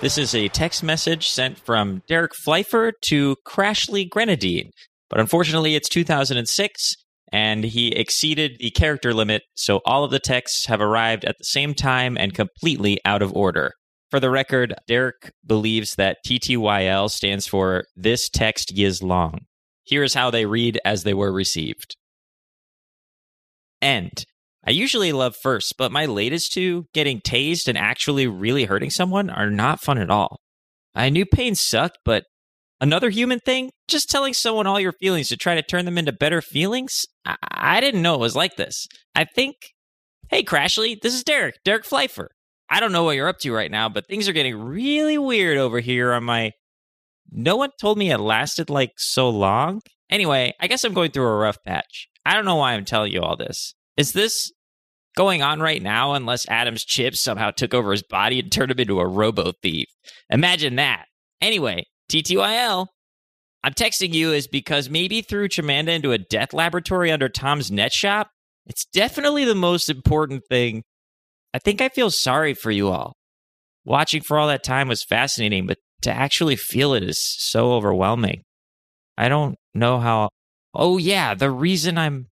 This is a text message sent from Derek Pfeiffer to Crashly Grenadine. But unfortunately, it's 2006 and he exceeded the character limit, so all of the texts have arrived at the same time and completely out of order. For the record, Derek believes that TTYL stands for This Text Is Long. Here is how they read as they were received. End. I usually love first, but my latest two, getting tased and actually really hurting someone, are not fun at all. I knew pain sucked, but another human thing, just telling someone all your feelings to try to turn them into better feelings, I, I didn't know it was like this. I think, hey, Crashly, this is Derek, Derek Pfeiffer. I don't know what you're up to right now, but things are getting really weird over here on my. No one told me it lasted like so long. Anyway, I guess I'm going through a rough patch. I don't know why I'm telling you all this. Is this going on right now unless Adam's chips somehow took over his body and turned him into a robo thief? Imagine that. Anyway, TTYL. I'm texting you is because maybe threw Shamanda into a death laboratory under Tom's net shop. It's definitely the most important thing. I think I feel sorry for you all. Watching for all that time was fascinating, but to actually feel it is so overwhelming. I don't know how. Oh, yeah, the reason I'm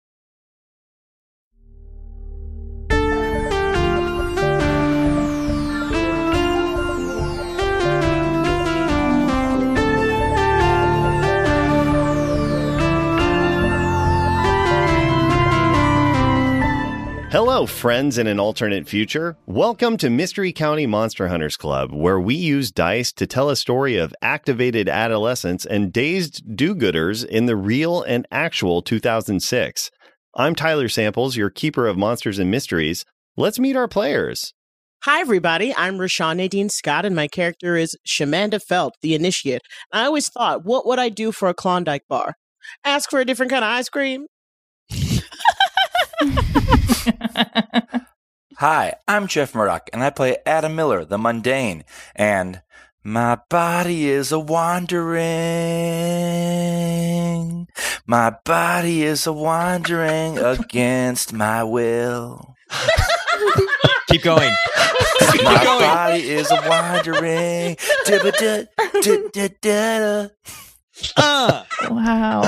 Hello, friends in an alternate future. Welcome to Mystery County Monster Hunters Club, where we use dice to tell a story of activated adolescents and dazed do gooders in the real and actual 2006. I'm Tyler Samples, your keeper of monsters and mysteries. Let's meet our players. Hi, everybody. I'm Rashawn Nadine Scott, and my character is Shamanda Felt, the initiate. I always thought, what would I do for a Klondike bar? Ask for a different kind of ice cream? Hi, I'm Jeff Murdoch, and I play Adam Miller, the mundane, and my body is a wandering. My body is a wandering against my will. keep going. keep My going. body is a wandering. Uh, Wow.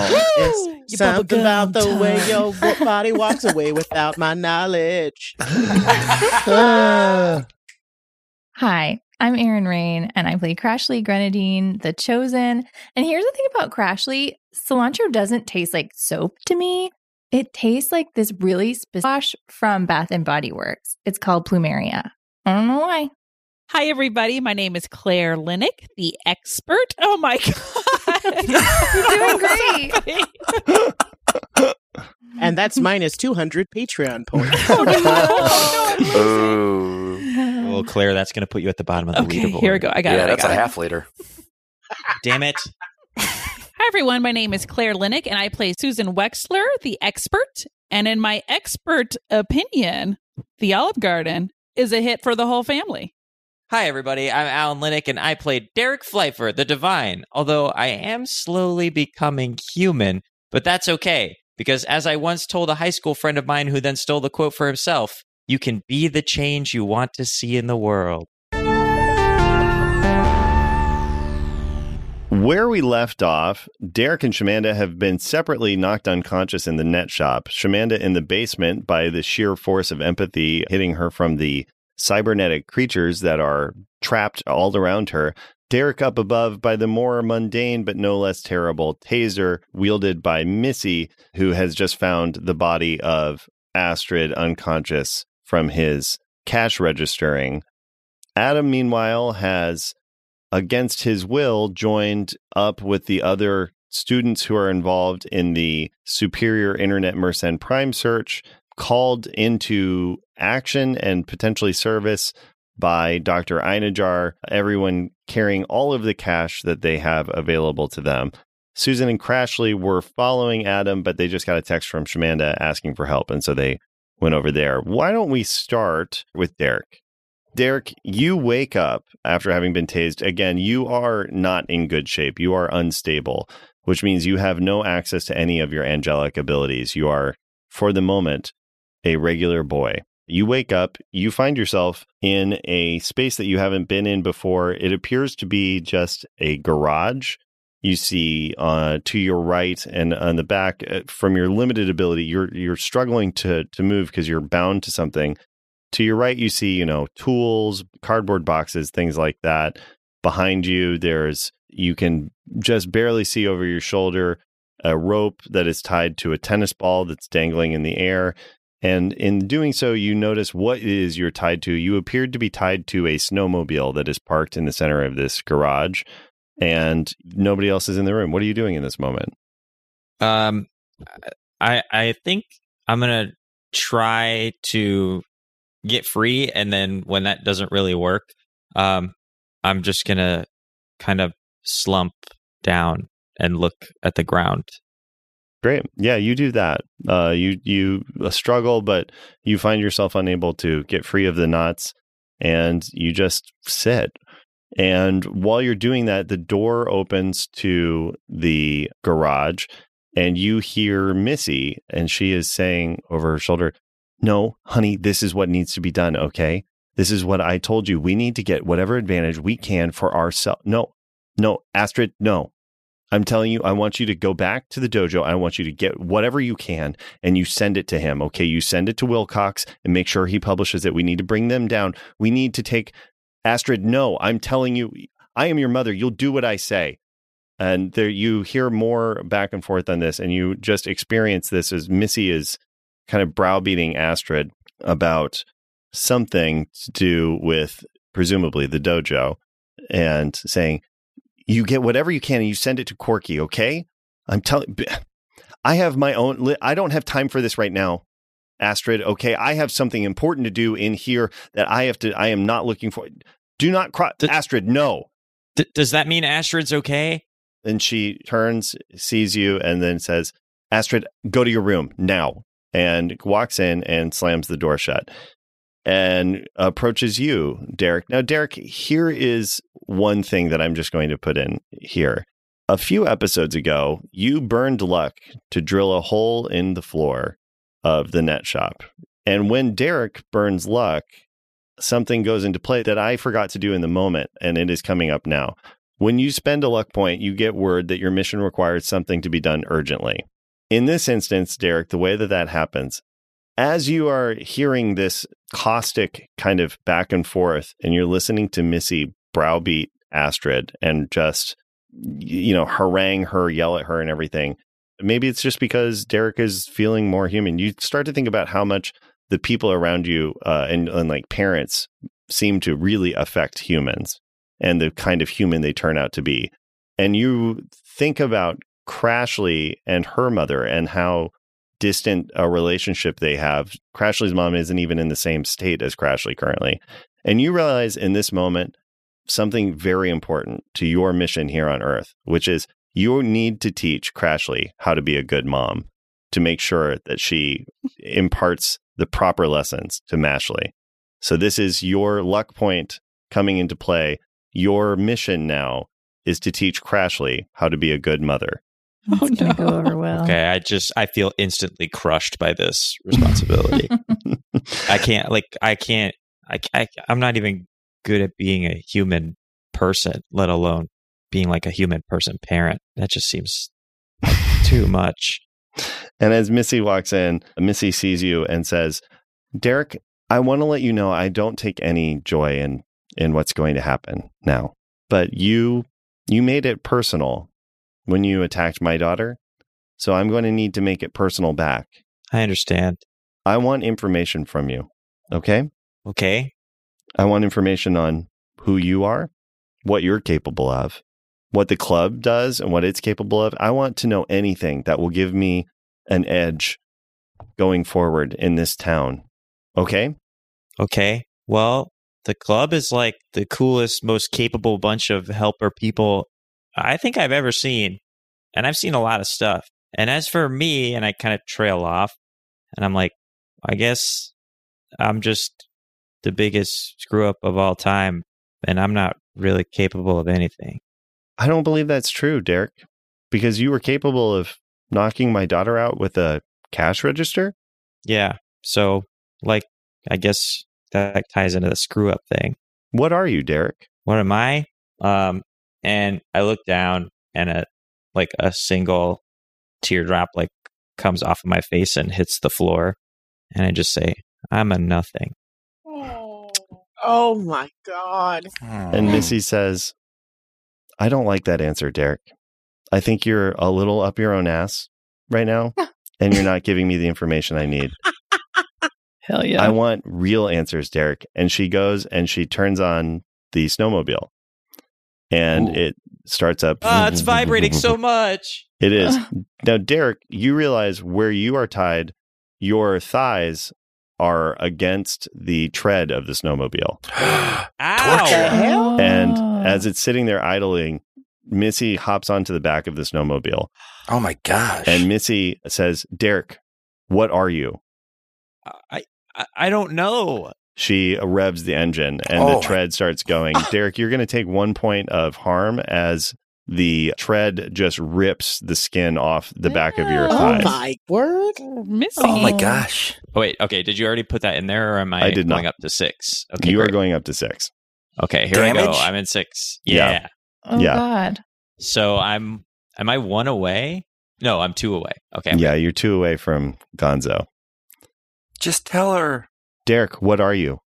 It's something about the bubblegum way your body walks away without my knowledge. Ah. Hi, I'm Erin Rain, and I play Crashly Grenadine, the Chosen. And here's the thing about Crashly cilantro doesn't taste like soap to me. It tastes like this really specific wash from Bath and Body Works. It's called Plumeria. I don't know why. Hi, everybody. My name is Claire Linick, the expert. Oh my God. You're doing great. And that's minus 200 Patreon points. Oh, well, Claire, that's going to put you at the bottom of the okay, leaderboard. here we go. I got Yeah, it. I that's a it. half liter. Damn it. Hi, everyone. My name is Claire Linick, and I play Susan Wexler, the expert. And in my expert opinion, The Olive Garden is a hit for the whole family. Hi, everybody. I'm Alan Linick, and I played Derek Pfeiffer, the Divine. Although I am slowly becoming human, but that's okay because, as I once told a high school friend of mine who then stole the quote for himself, you can be the change you want to see in the world. Where we left off, Derek and Shamanda have been separately knocked unconscious in the net shop. Shamanda in the basement by the sheer force of empathy hitting her from the cybernetic creatures that are trapped all around her. Derek up above by the more mundane but no less terrible taser wielded by Missy, who has just found the body of Astrid unconscious from his cash registering. Adam, meanwhile, has against his will, joined up with the other students who are involved in the Superior Internet Mersenne Prime search, called into action and potentially service by Dr. Einajar, everyone carrying all of the cash that they have available to them. Susan and Crashly were following Adam, but they just got a text from Shamanda asking for help. And so they went over there. Why don't we start with Derek? Derek, you wake up after having been tased. Again, you are not in good shape. You are unstable, which means you have no access to any of your angelic abilities. You are, for the moment, a regular boy. You wake up, you find yourself in a space that you haven't been in before. It appears to be just a garage. You see uh, to your right and on the back, uh, from your limited ability, you're you're struggling to to move because you're bound to something. To your right, you see, you know, tools, cardboard boxes, things like that. Behind you, there's you can just barely see over your shoulder a rope that is tied to a tennis ball that's dangling in the air. And in doing so, you notice what is you're tied to. You appeared to be tied to a snowmobile that is parked in the center of this garage, and nobody else is in the room. What are you doing in this moment? Um, I I think I'm gonna try to get free, and then when that doesn't really work, um, I'm just gonna kind of slump down and look at the ground Great. Yeah, you do that. Uh, you you struggle, but you find yourself unable to get free of the knots, and you just sit. And while you're doing that, the door opens to the garage, and you hear Missy, and she is saying over her shoulder, "No, honey, this is what needs to be done. Okay, this is what I told you. We need to get whatever advantage we can for ourselves. No, no, Astrid, no. I'm telling you, I want you to go back to the dojo. I want you to get whatever you can and you send it to him. Okay. You send it to Wilcox and make sure he publishes it. We need to bring them down. We need to take Astrid. No, I'm telling you, I am your mother. You'll do what I say. And there you hear more back and forth on this, and you just experience this as Missy is kind of browbeating Astrid about something to do with presumably the dojo and saying, you get whatever you can and you send it to Corky, okay? I'm telling I have my own I don't have time for this right now. Astrid, okay? I have something important to do in here that I have to I am not looking for. Do not cry D- Astrid, no. D- does that mean Astrid's okay? And she turns, sees you and then says, "Astrid, go to your room now." And walks in and slams the door shut and approaches you, Derek. Now, Derek, here is one thing that I'm just going to put in here. A few episodes ago, you burned luck to drill a hole in the floor of the net shop. And when Derek burns luck, something goes into play that I forgot to do in the moment, and it is coming up now. When you spend a luck point, you get word that your mission requires something to be done urgently. In this instance, Derek, the way that that happens as you are hearing this caustic kind of back and forth and you're listening to Missy browbeat Astrid and just, you know, harangue her, yell at her and everything, maybe it's just because Derek is feeling more human. You start to think about how much the people around you uh, and, and like parents seem to really affect humans and the kind of human they turn out to be. And you think about Crashly and her mother and how distant a relationship they have. Crashly's mom isn't even in the same state as Crashly currently. And you realize in this moment something very important to your mission here on Earth, which is you need to teach Crashly how to be a good mom to make sure that she imparts the proper lessons to Mashley. So this is your luck point coming into play. Your mission now is to teach Crashly how to be a good mother. Oh, no. go over well. Okay, I just I feel instantly crushed by this responsibility. I can't like I can't I, I I'm not even good at being a human person, let alone being like a human person parent. That just seems too much. And as Missy walks in, Missy sees you and says, "Derek, I want to let you know I don't take any joy in in what's going to happen now. But you you made it personal when you attacked my daughter. So I'm going to need to make it personal back. I understand. I want information from you. Okay. Okay. I want information on who you are, what you're capable of, what the club does and what it's capable of. I want to know anything that will give me an edge going forward in this town. Okay? Okay. Well, the club is like the coolest, most capable bunch of helper people I think I've ever seen. And I've seen a lot of stuff. And as for me, and I kind of trail off, and I'm like, I guess I'm just the biggest screw up of all time, and I'm not really capable of anything. I don't believe that's true, Derek, because you were capable of knocking my daughter out with a cash register. Yeah. So, like, I guess that ties into the screw up thing. What are you, Derek? What am I? Um, and I look down, and a like a single teardrop like comes off of my face and hits the floor, and I just say, "I'm a nothing." Oh my god. And Missy says, I don't like that answer, Derek. I think you're a little up your own ass right now, and you're not giving me the information I need. Hell yeah. I want real answers, Derek. And she goes and she turns on the snowmobile and Ooh. it starts up. Ah, it's vibrating so much. It is. Now, Derek, you realize where you are tied, your thighs are against the tread of the snowmobile. Ow! hell? And Oh. as it's sitting there idling, Missy hops onto the back of the snowmobile. oh my gosh. And Missy says, Derek, what are you? I, I I don't know. She revs the engine and Oh. the tread starts going. Derek, you're going to take one point of harm as the tread just rips the skin off the back of your Oh Oh my word. Oh, Missy. oh my Oh. gosh. Oh, wait, okay. Did you already put that in there, or am I, I did going not. up to six? Okay, you are going up to six. Okay, here I go. I'm in six. Yeah. Yeah. Oh Yeah. God. So I'm. Am I one away? No, I'm two away. Okay. I'm Yeah, you're two away from Gonzo. Just tell her. Derek, what are you?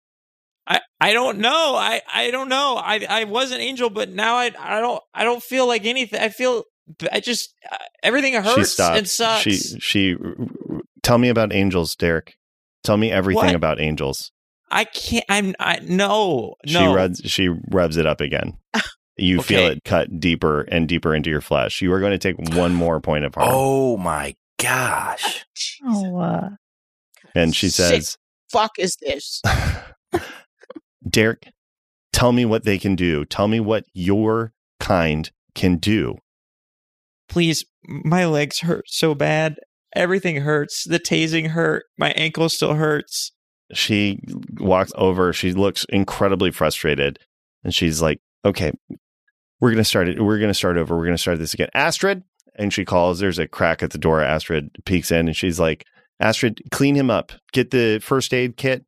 I, I don't know. I, I don't know. I I was an angel, but now I I don't I don't feel like anything. I feel I just uh, everything hurts she stops. and sucks. She she tell me about angels, Derek. Tell me everything What? about angels. I can't. I'm. I no No. She no. revs she rubs it up again. You feel it cut deeper and deeper into your flesh. You are going to take one more point of harm. Oh my gosh. Oh. Uh, and she says, fuck is this? Derek, tell me what they can do. Tell me what your kind can do. Please, my legs hurt so bad. Everything hurts. The tasing hurt. My ankle still hurts. She walks over. She looks incredibly frustrated. And she's like, okay, we're going to start it. We're going to start over. We're going to start this again. Astrid. And she calls. There's a crack at the door. Astrid peeks in and she's like, Astrid, clean him up. Get the first aid kit.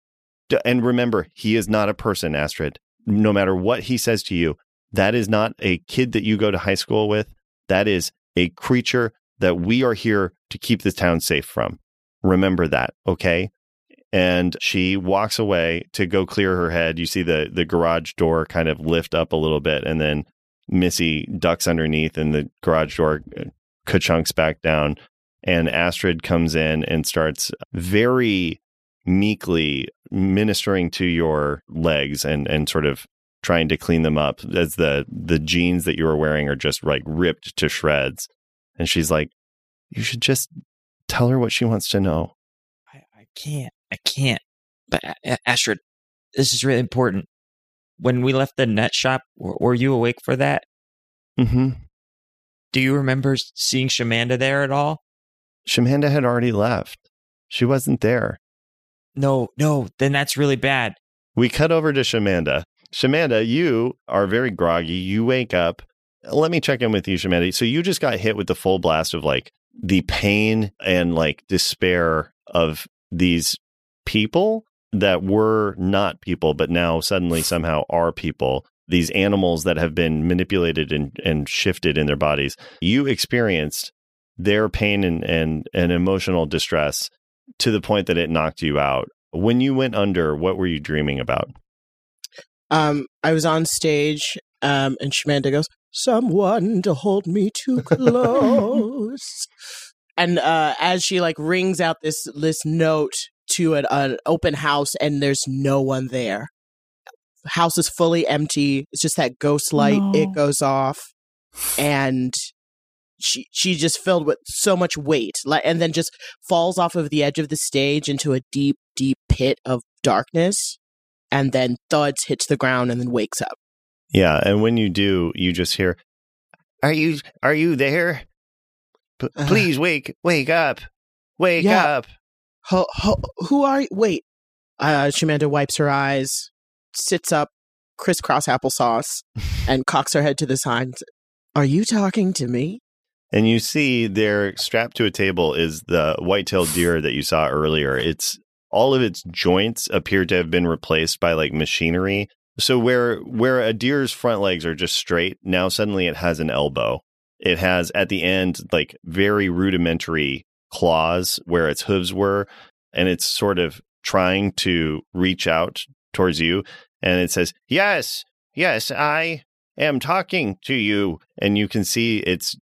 And remember, he is not a person, Astrid. No matter what he says to you, that is not a kid that you go to high school with. That is a creature that we are here to keep the town safe from. Remember that, okay? And she walks away to go clear her head. You see the the garage door kind of lift up a little bit, and then Missy ducks underneath, and the garage door uh, ka-chunks back down. And Astrid comes in and starts very meekly ministering to your legs and and sort of trying to clean them up as the the jeans that you were wearing are just like ripped to shreds. And she's like, "You should just tell her what she wants to know." I, I can't. I can't. But Astrid, this is really important. When we left the net shop, were, were you awake for that? Mm-hmm. Do you remember seeing Shamanda there at all? Shamanda had already left. She wasn't there. No, no. Then that's really bad. We cut over to Shamanda. Shamanda, you are very groggy. You wake up. Let me check in with you, Shamanda. So you just got hit with the full blast of like the pain and like despair of these people that were not people, but now suddenly somehow are people. These animals that have been manipulated and, and shifted in their bodies. You experienced their pain and, and, and emotional distress to the point that it knocked you out. When you went under, what were you dreaming about? Um, I was on stage, um, and Shamanda goes, "Someone to hold me too close." and uh, as she like rings out this this note to an, an open house, and there's no one there. House is fully empty. It's just that ghost light. It goes off, and she she just filled with so much weight, like, and then just falls off of the edge of the stage into a deep, deep pit of darkness, and then thuds hits the ground and then wakes up. Yeah, and when you do, you just hear, "Are you are you there? P- Uh, please wake wake up, wake Yeah. up." Ho, ho, who are you? Wait. Uh, Shamanda wipes her eyes, sits up, crisscross applesauce, and cocks her head to the side. Are you talking to me? And you see there strapped to a table is the white-tailed deer that you saw earlier. It's all of its joints appear to have been replaced by like machinery. So where where a deer's front legs are just straight, now suddenly it has an elbow. It has at the end like very rudimentary claws where its hooves were, and it's sort of trying to reach out towards you. And it says, Yes, yes, I am talking to you. And you can see it's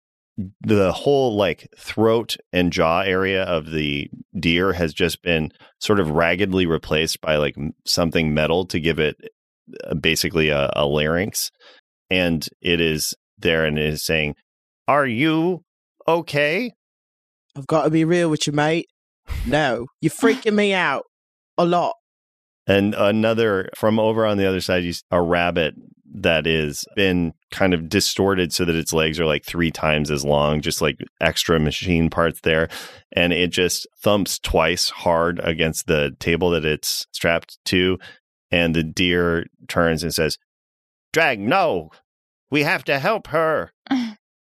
the whole like throat and jaw area of the deer has just been sort of raggedly replaced by like something metal to give it uh, basically a, a larynx and it is there and it is saying are you okay I've got to be real with you, mate. No, you're freaking me out a lot. and another from over on the other side you a rabbit that is been kind of distorted so that its legs are like three times as long just like extra machine parts there and it just thumps twice hard against the table that it's strapped to and the deer turns and says drag no we have to help her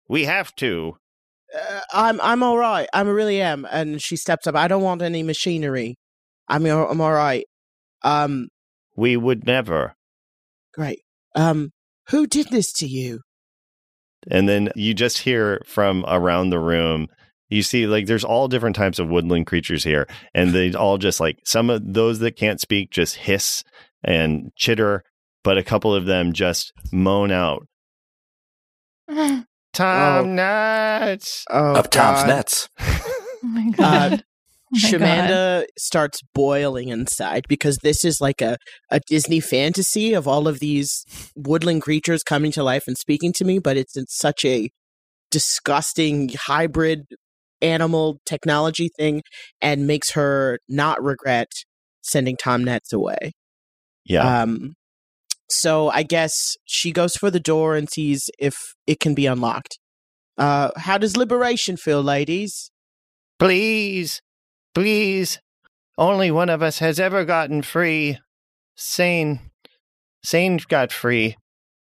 we have to Uh, I'm I'm all right. I really am. And she steps up. I don't want any machinery. I'm I'm all right. Um, we would never great. Um, who did this to you? And then you just hear from around the room, you see like there's all different types of woodland creatures here. And they all just like some of those that can't speak just hiss and chitter, but a couple of them just moan out. oh Tom nuts. Oh, Up Tom's God. nets. my Uh, god. Oh my God. Shamanda starts boiling inside because this is like a, a Disney fantasy of all of these woodland creatures coming to life and speaking to me, but it's in such a disgusting hybrid animal technology thing and makes her not regret sending Tom Nets away. Yeah. Um, so I guess she goes for the door and sees if it can be unlocked. Uh, how does liberation feel, ladies? please, please. Only one of us has ever gotten free. Sane. Sane got free.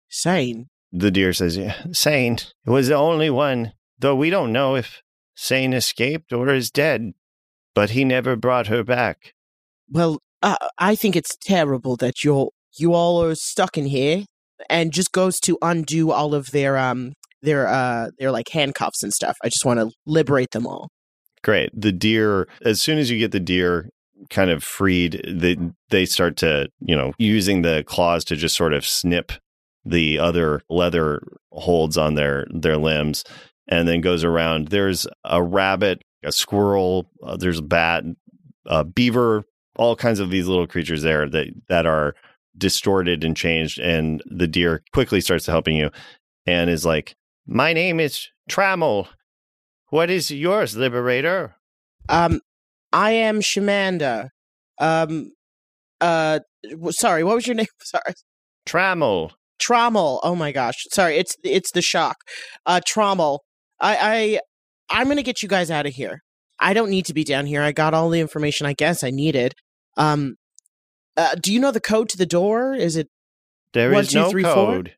Sane. The deer says, yeah, Sane was the only one, though we don't know if Sane escaped or is dead. But he never brought her back. Well, uh, I think it's terrible that you're you all are stuck in here, and just goes to undo all of their um their uh their like handcuffs and stuff. I just want to liberate them all. Great. The deer, as soon as you get the deer kind of freed, they, they start to, you know, using the claws to just sort of snip the other leather holds on their, their limbs and then goes around. There's a rabbit, a squirrel, uh, there's a bat, a beaver, all kinds of these little creatures there that, that are distorted and changed. And the deer quickly starts helping you and is like, My name is Trammel. What is yours, Liberator? Um, I am Shamanda. Um, uh, sorry, what was your name? Sorry, Trammel. Trommel. Oh my gosh, sorry, it's it's the shock. Uh, Trommel. I I I'm gonna get you guys out of here. I don't need to be down here. I got all the information I guess I needed. Um, uh, do you know the code to the door? Is it There is One, two, no three, four? code.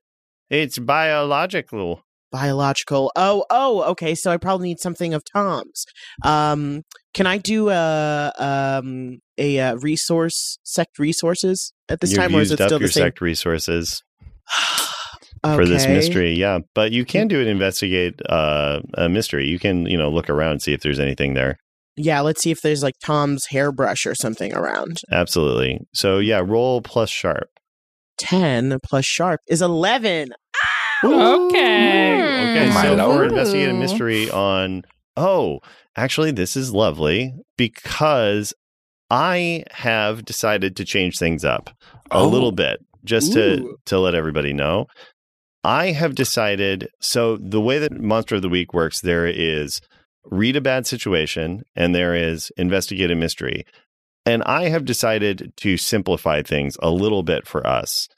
It's biological. Biological? Oh, oh, okay. So I probably need something of Tom's. Um, can I do a um a uh, resource sect resources at this You've time, or is it still your the same? sect resources for this mystery. Yeah, but you can do an investigate uh, a mystery. You can you know look around and see if there's anything there. Yeah, let's see if there's like Tom's hairbrush or something around. Absolutely. So yeah, roll plus sharp. 10 plus sharp is 11. Okay. Okay, My so we're investigating a mystery on oh, actually this is lovely because I have decided to change things up a Oh. little bit just to Ooh. to let everybody know. I have decided. So the way that Monster of the Week works, there is read a bad situation and there is investigate a mystery. And I have decided to simplify things a little bit for us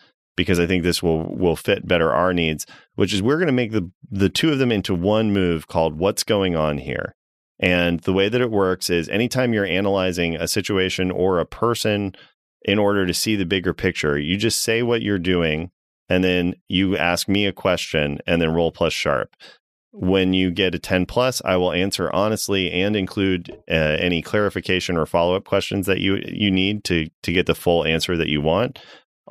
because I think this will will fit better our needs, which is we're going to make the the two of them into one move called what's going on here. And the way that it works is anytime you're analyzing a situation or a person in order to see the bigger picture, you just say what you're doing and then you ask me a question and then roll plus sharp. When you get a 10 plus, I will answer honestly and include uh, any clarification or follow up questions that you you need to to get the full answer that you want.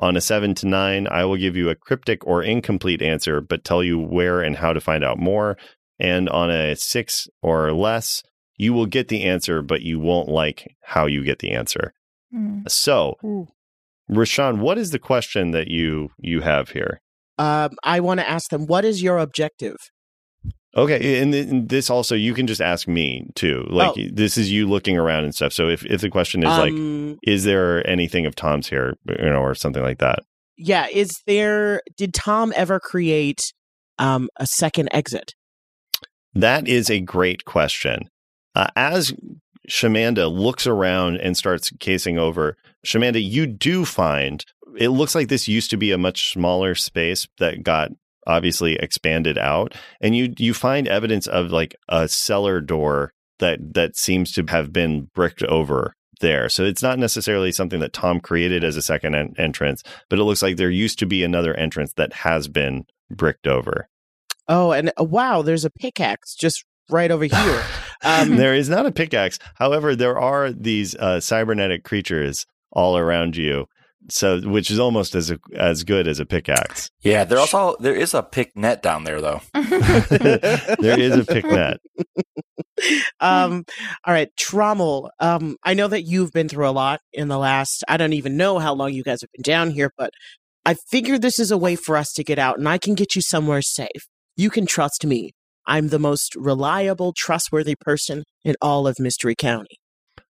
On a 7 to 9, I will give you a cryptic or incomplete answer but tell you where and how to find out more. And on a 6 or less, you will get the answer but you won't like how you get the answer. Mm. So, Ooh. Rashawn, what is the question that you you have here? Um, I want to ask them, what is your objective? Okay, and, th- and this also you can just ask me too. Like Oh. this is you looking around and stuff. So if if the question is like, Um, is there anything of Tom's here, you know, or something like that? yeah, is there? Did Tom ever create um, a second exit? That is a great question. Uh, as Shamanda looks around and starts casing over, Shamanda, you do find it looks like this used to be a much smaller space that got obviously expanded out, and you you find evidence of like a cellar door that that seems to have been bricked over there. So it's not necessarily something that Tom created as a second en- entrance, but it looks like there used to be another entrance that has been bricked over. Oh, and uh, wow, there's a pickaxe just right over here. Um, there is not a pickaxe. However, there are these uh, cybernetic creatures all around you. So, which is almost as a, as good as a pickaxe. Yeah, there also there is a pick net down there though. there is a pick net. um, all right, Trommel. Um, I know that you've been through a lot in the last. I don't even know how long you guys have been down here, but I figured this is a way for us to get out, and I can get you somewhere safe. You can trust me. I'm the most reliable, trustworthy person in all of Mystery County.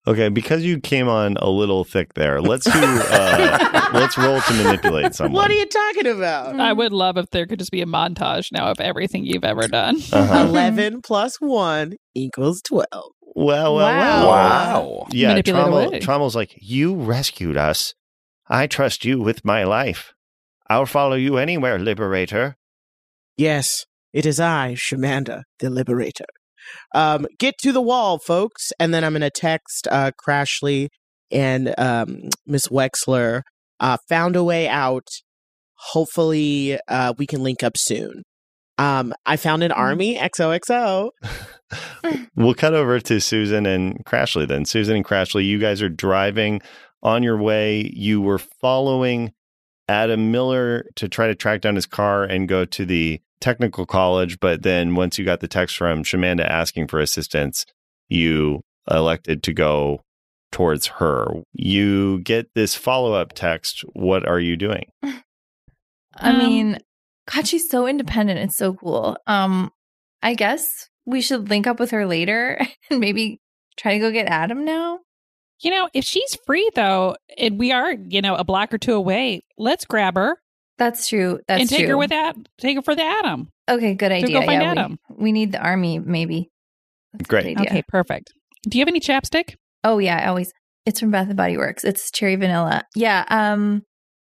Okay, because you came on a little thick there. Let's do. Uh, let's roll to manipulate someone. What are you talking about? I would love if there could just be a montage now of everything you've ever done. Uh-huh. 11 plus 1 equals 12. Well, well, Wow. well. Wow. Yeah, Manipulate Trommel, away. Trommel's like, you rescued us. I trust you with my life. I'll follow you anywhere, Liberator. Yes, it is I, Shamanda, the Liberator. Um, get to the wall, folks, and then I'm going to text uh, Crashly and um, Miss Wexler. Uh, found a way out. Hopefully, uh, we can link up soon. Um, I found an army. XOXO. We'll cut over to Susan and Crashly then. Susan and Crashly, you guys are driving on your way. You were following Adam Miller to try to track down his car and go to the technical college. But then once you got the text from Shamanda asking for assistance, you elected to go towards her. You get this follow up text. What are you doing? I Um, mean, God, she's so independent. It's so cool. Um, I guess we should link up with her later and maybe try to go get Adam now. You know, if she's free though, and we are, you know, a block or two away, let's grab her That's true. That's and take true. her with that. Take her for the Adam. Okay, good idea. go find yeah, we- Adam. We, need the army, maybe. That's a Great. idea. Okay, perfect. Do you have any chapstick? Oh yeah, I always. It's from Bath and Body Works. It's cherry vanilla. Yeah. Um.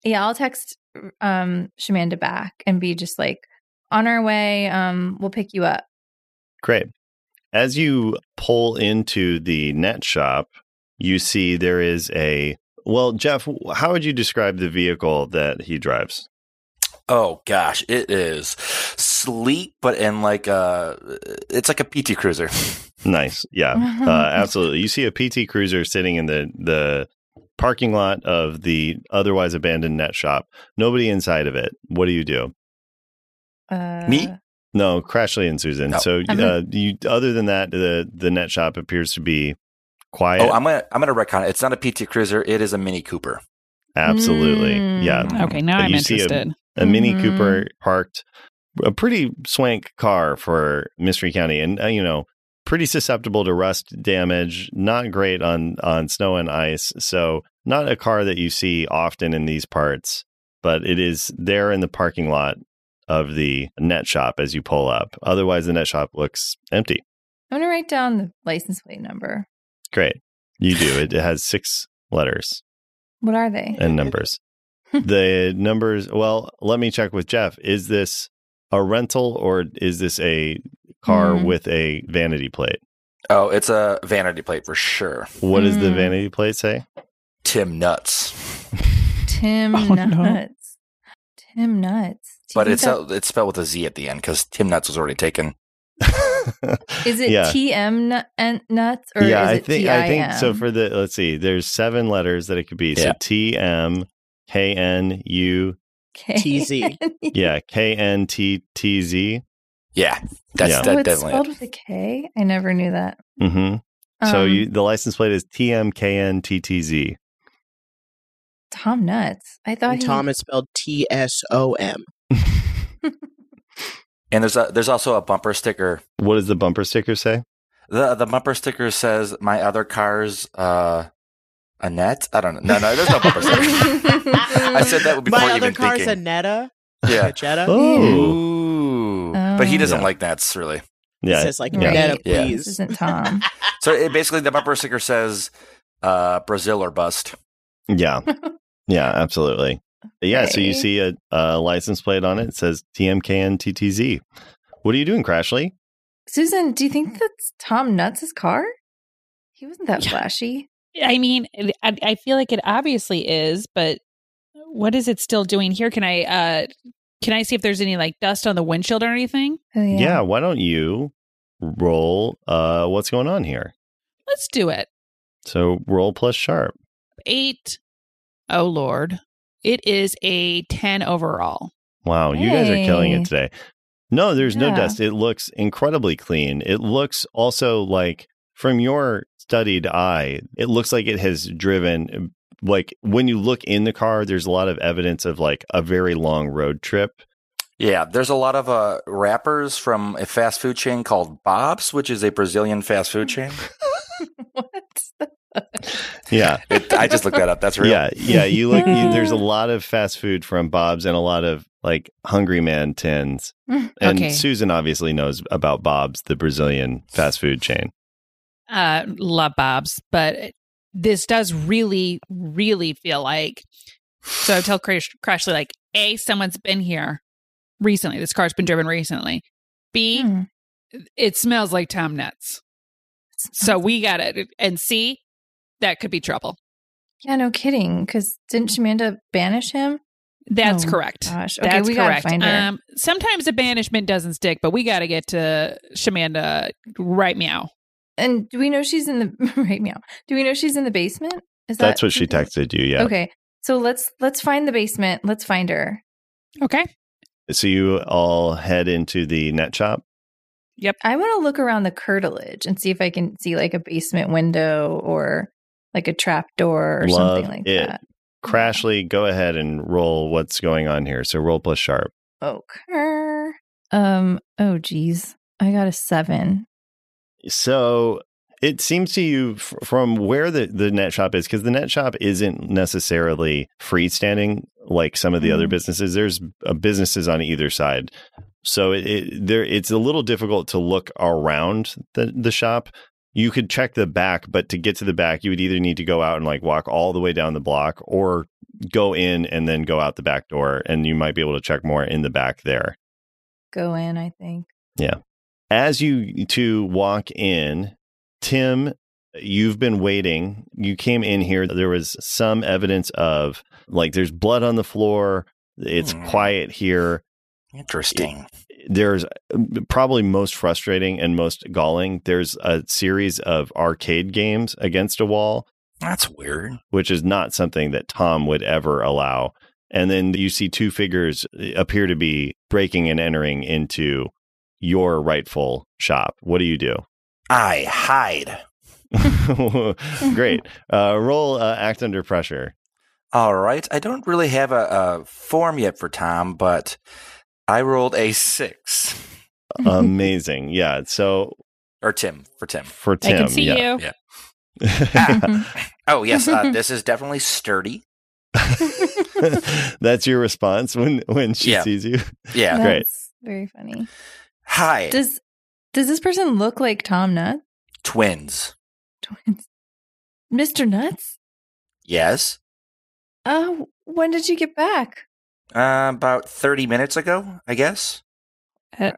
Yeah, I'll text um Shamanda back and be just like, on our way. Um, we'll pick you up. Great. As you pull into the net shop, you see there is a. Well, Jeff, how would you describe the vehicle that he drives? Oh gosh, it is sleek, but in like a it's like a PT Cruiser. Nice. Yeah, uh, absolutely. You see a PT Cruiser sitting in the, the parking lot of the otherwise abandoned net shop. Nobody inside of it. What do you do? Uh, Me? No, Crashly and Susan. No. So, Uh-huh. uh, you other than that, the the net shop appears to be quiet. Oh, I'm gonna I'm gonna retcon it. It's not a PT Cruiser. It is a Mini Cooper. Absolutely. Mm. Yeah. Okay, now Uh, I'm you see a- a Mini. Cooper parked, a pretty swank car for Mystery County, and uh, you know, pretty susceptible to rust damage. Not great on on snow and ice, so not a car that you see often in these parts. But it is there in the parking lot of the net shop as you pull up. Otherwise, the net shop looks empty. I'm gonna write down the license plate number. Great. You do. It, it has six letters What are they? and numbers. The numbers, well, let me check with Jeff. Is this a rental or is this a car Hmm. with a vanity plate? Oh, it's a vanity plate for sure. What does the Hmm. vanity plate say? Tim Nuts. Tim Oh, no. Nuts. Tim Nuts. Do But it's that- uh, it's spelled with a Z at the end because Tim Nuts was already taken. is it yeah. TM nu- and nuts or yeah, is I think I think so. For the let's see, there's seven letters that it could be. So Yeah. T M K N U TZ. yeah K N T T Z. Yeah, that's Yeah. that oh, it's definitely. spelled with a K. I never knew that. Mm-hmm. so Um, you the license plate is T M K N T T Z. Tom Nuts. I thought And he, Tom is spelled T S O M. And there's a there's also a bumper sticker. What does the bumper sticker say? The the bumper sticker says my other car's uh a net. I don't know. No, no, there's no bumper sticker. I said that before My other even car's thinking. a Netta. Yeah. A Jetta. Oh, Ooh. But he doesn't Yeah. like nets really. It yeah. says like Yeah. Netta, Yeah. This please. isn't Tom. So it basically the bumper sticker says uh Brazil or bust. Yeah. Yeah, absolutely. Yeah, so you see a, a license plate on it. It says TMKNTTZ. What are you doing, Crashly? Susan, do you think that's Tom Nuts' car? He wasn't that flashy. I mean, I, I feel like it obviously is, but what is it still doing here? Can I uh can I see if there's any like dust on the windshield or anything? Oh, Yeah. yeah. why don't you roll uh what's going on here? Let's do it. So roll plus sharp. Eight. Oh Lord. It is a ten overall. Wow, you guys are killing it today. No, there's no dust. It looks incredibly clean. It looks also like from your studied eye, it looks like it has driven like when you look in the car, there's a lot of evidence of like a very long road trip. Yeah, there's a lot of uh wrappers from a fast food chain called Bob's, which is a Brazilian fast food chain. what? Yeah. It, I just looked that up. That's real. Yeah, yeah. You look. You, there's a lot of fast food from Bob's and a lot of like Hungry Man tins. And Okay. Susan obviously knows about Bob's, the Brazilian fast food chain. Uh love Bob's, but this does really, really feel like so I tell Crash Crashly like A, someone's been here recently. This car's been driven recently. B, Hmm. it smells like Tom Nuts. So we got it. And C, that could be trouble. Yeah, no kidding. Because didn't Shamanda banish him? That's Oh, correct. Gosh. Okay, That's we gotta correct. find her. Um, sometimes a banishment doesn't stick, but we got to get to Shamanda right meow. And do we know she's in the right meow? Do we know she's in the basement? Is That's that what she texted you. Yeah. Okay, so let's let's find the basement. Let's find her. Okay. So you all head into the net shop. Yep. I want to look around the curtilage and see if I can see like a basement window or like a trap door or Love something like it. that. Crashly, go ahead and roll what's going on here. So roll plus sharp. Okay. Um. Oh, geez. I got a seven. So it seems to you f- from where the, the net shop is, because the net shop isn't necessarily freestanding like some of the other Mhm. businesses. There's uh, businesses on either side. So it, it there it's a little difficult to look around the, the shop. You could check the back, but to get to the back, you would either need to go out and like walk all the way down the block or go in and then go out the back door. And you might be able to check more in the back there. Go in. I think. As you two walk in, Tim, you've been waiting. You came in here. There was some evidence of like there's blood on the floor. It's Hmm. quiet here. Interesting. There's uh, probably most frustrating and most galling. There's a series of arcade games against a wall, That's weird. which is not something that Tom would ever allow. And then you see two figures appear to be breaking and entering into your rightful shop. What do you do? I hide. Great. Uh, roll uh, act under pressure. All right. I don't really have a, a form yet for Tom, but I rolled a six. Amazing. Yeah. So Or Tim, for Tim. for Tim, I can see yeah. you. Yeah. Oh, yes. Uh, this is definitely sturdy. That's your response when when she Yeah. sees you. Yeah. Great. Very funny. Hi. Does does this person look like Tom Nuts? Twins. Twins. Mr. Nuts? Yes. Uh when did you get back? Uh, about 30 minutes ago, I guess. H-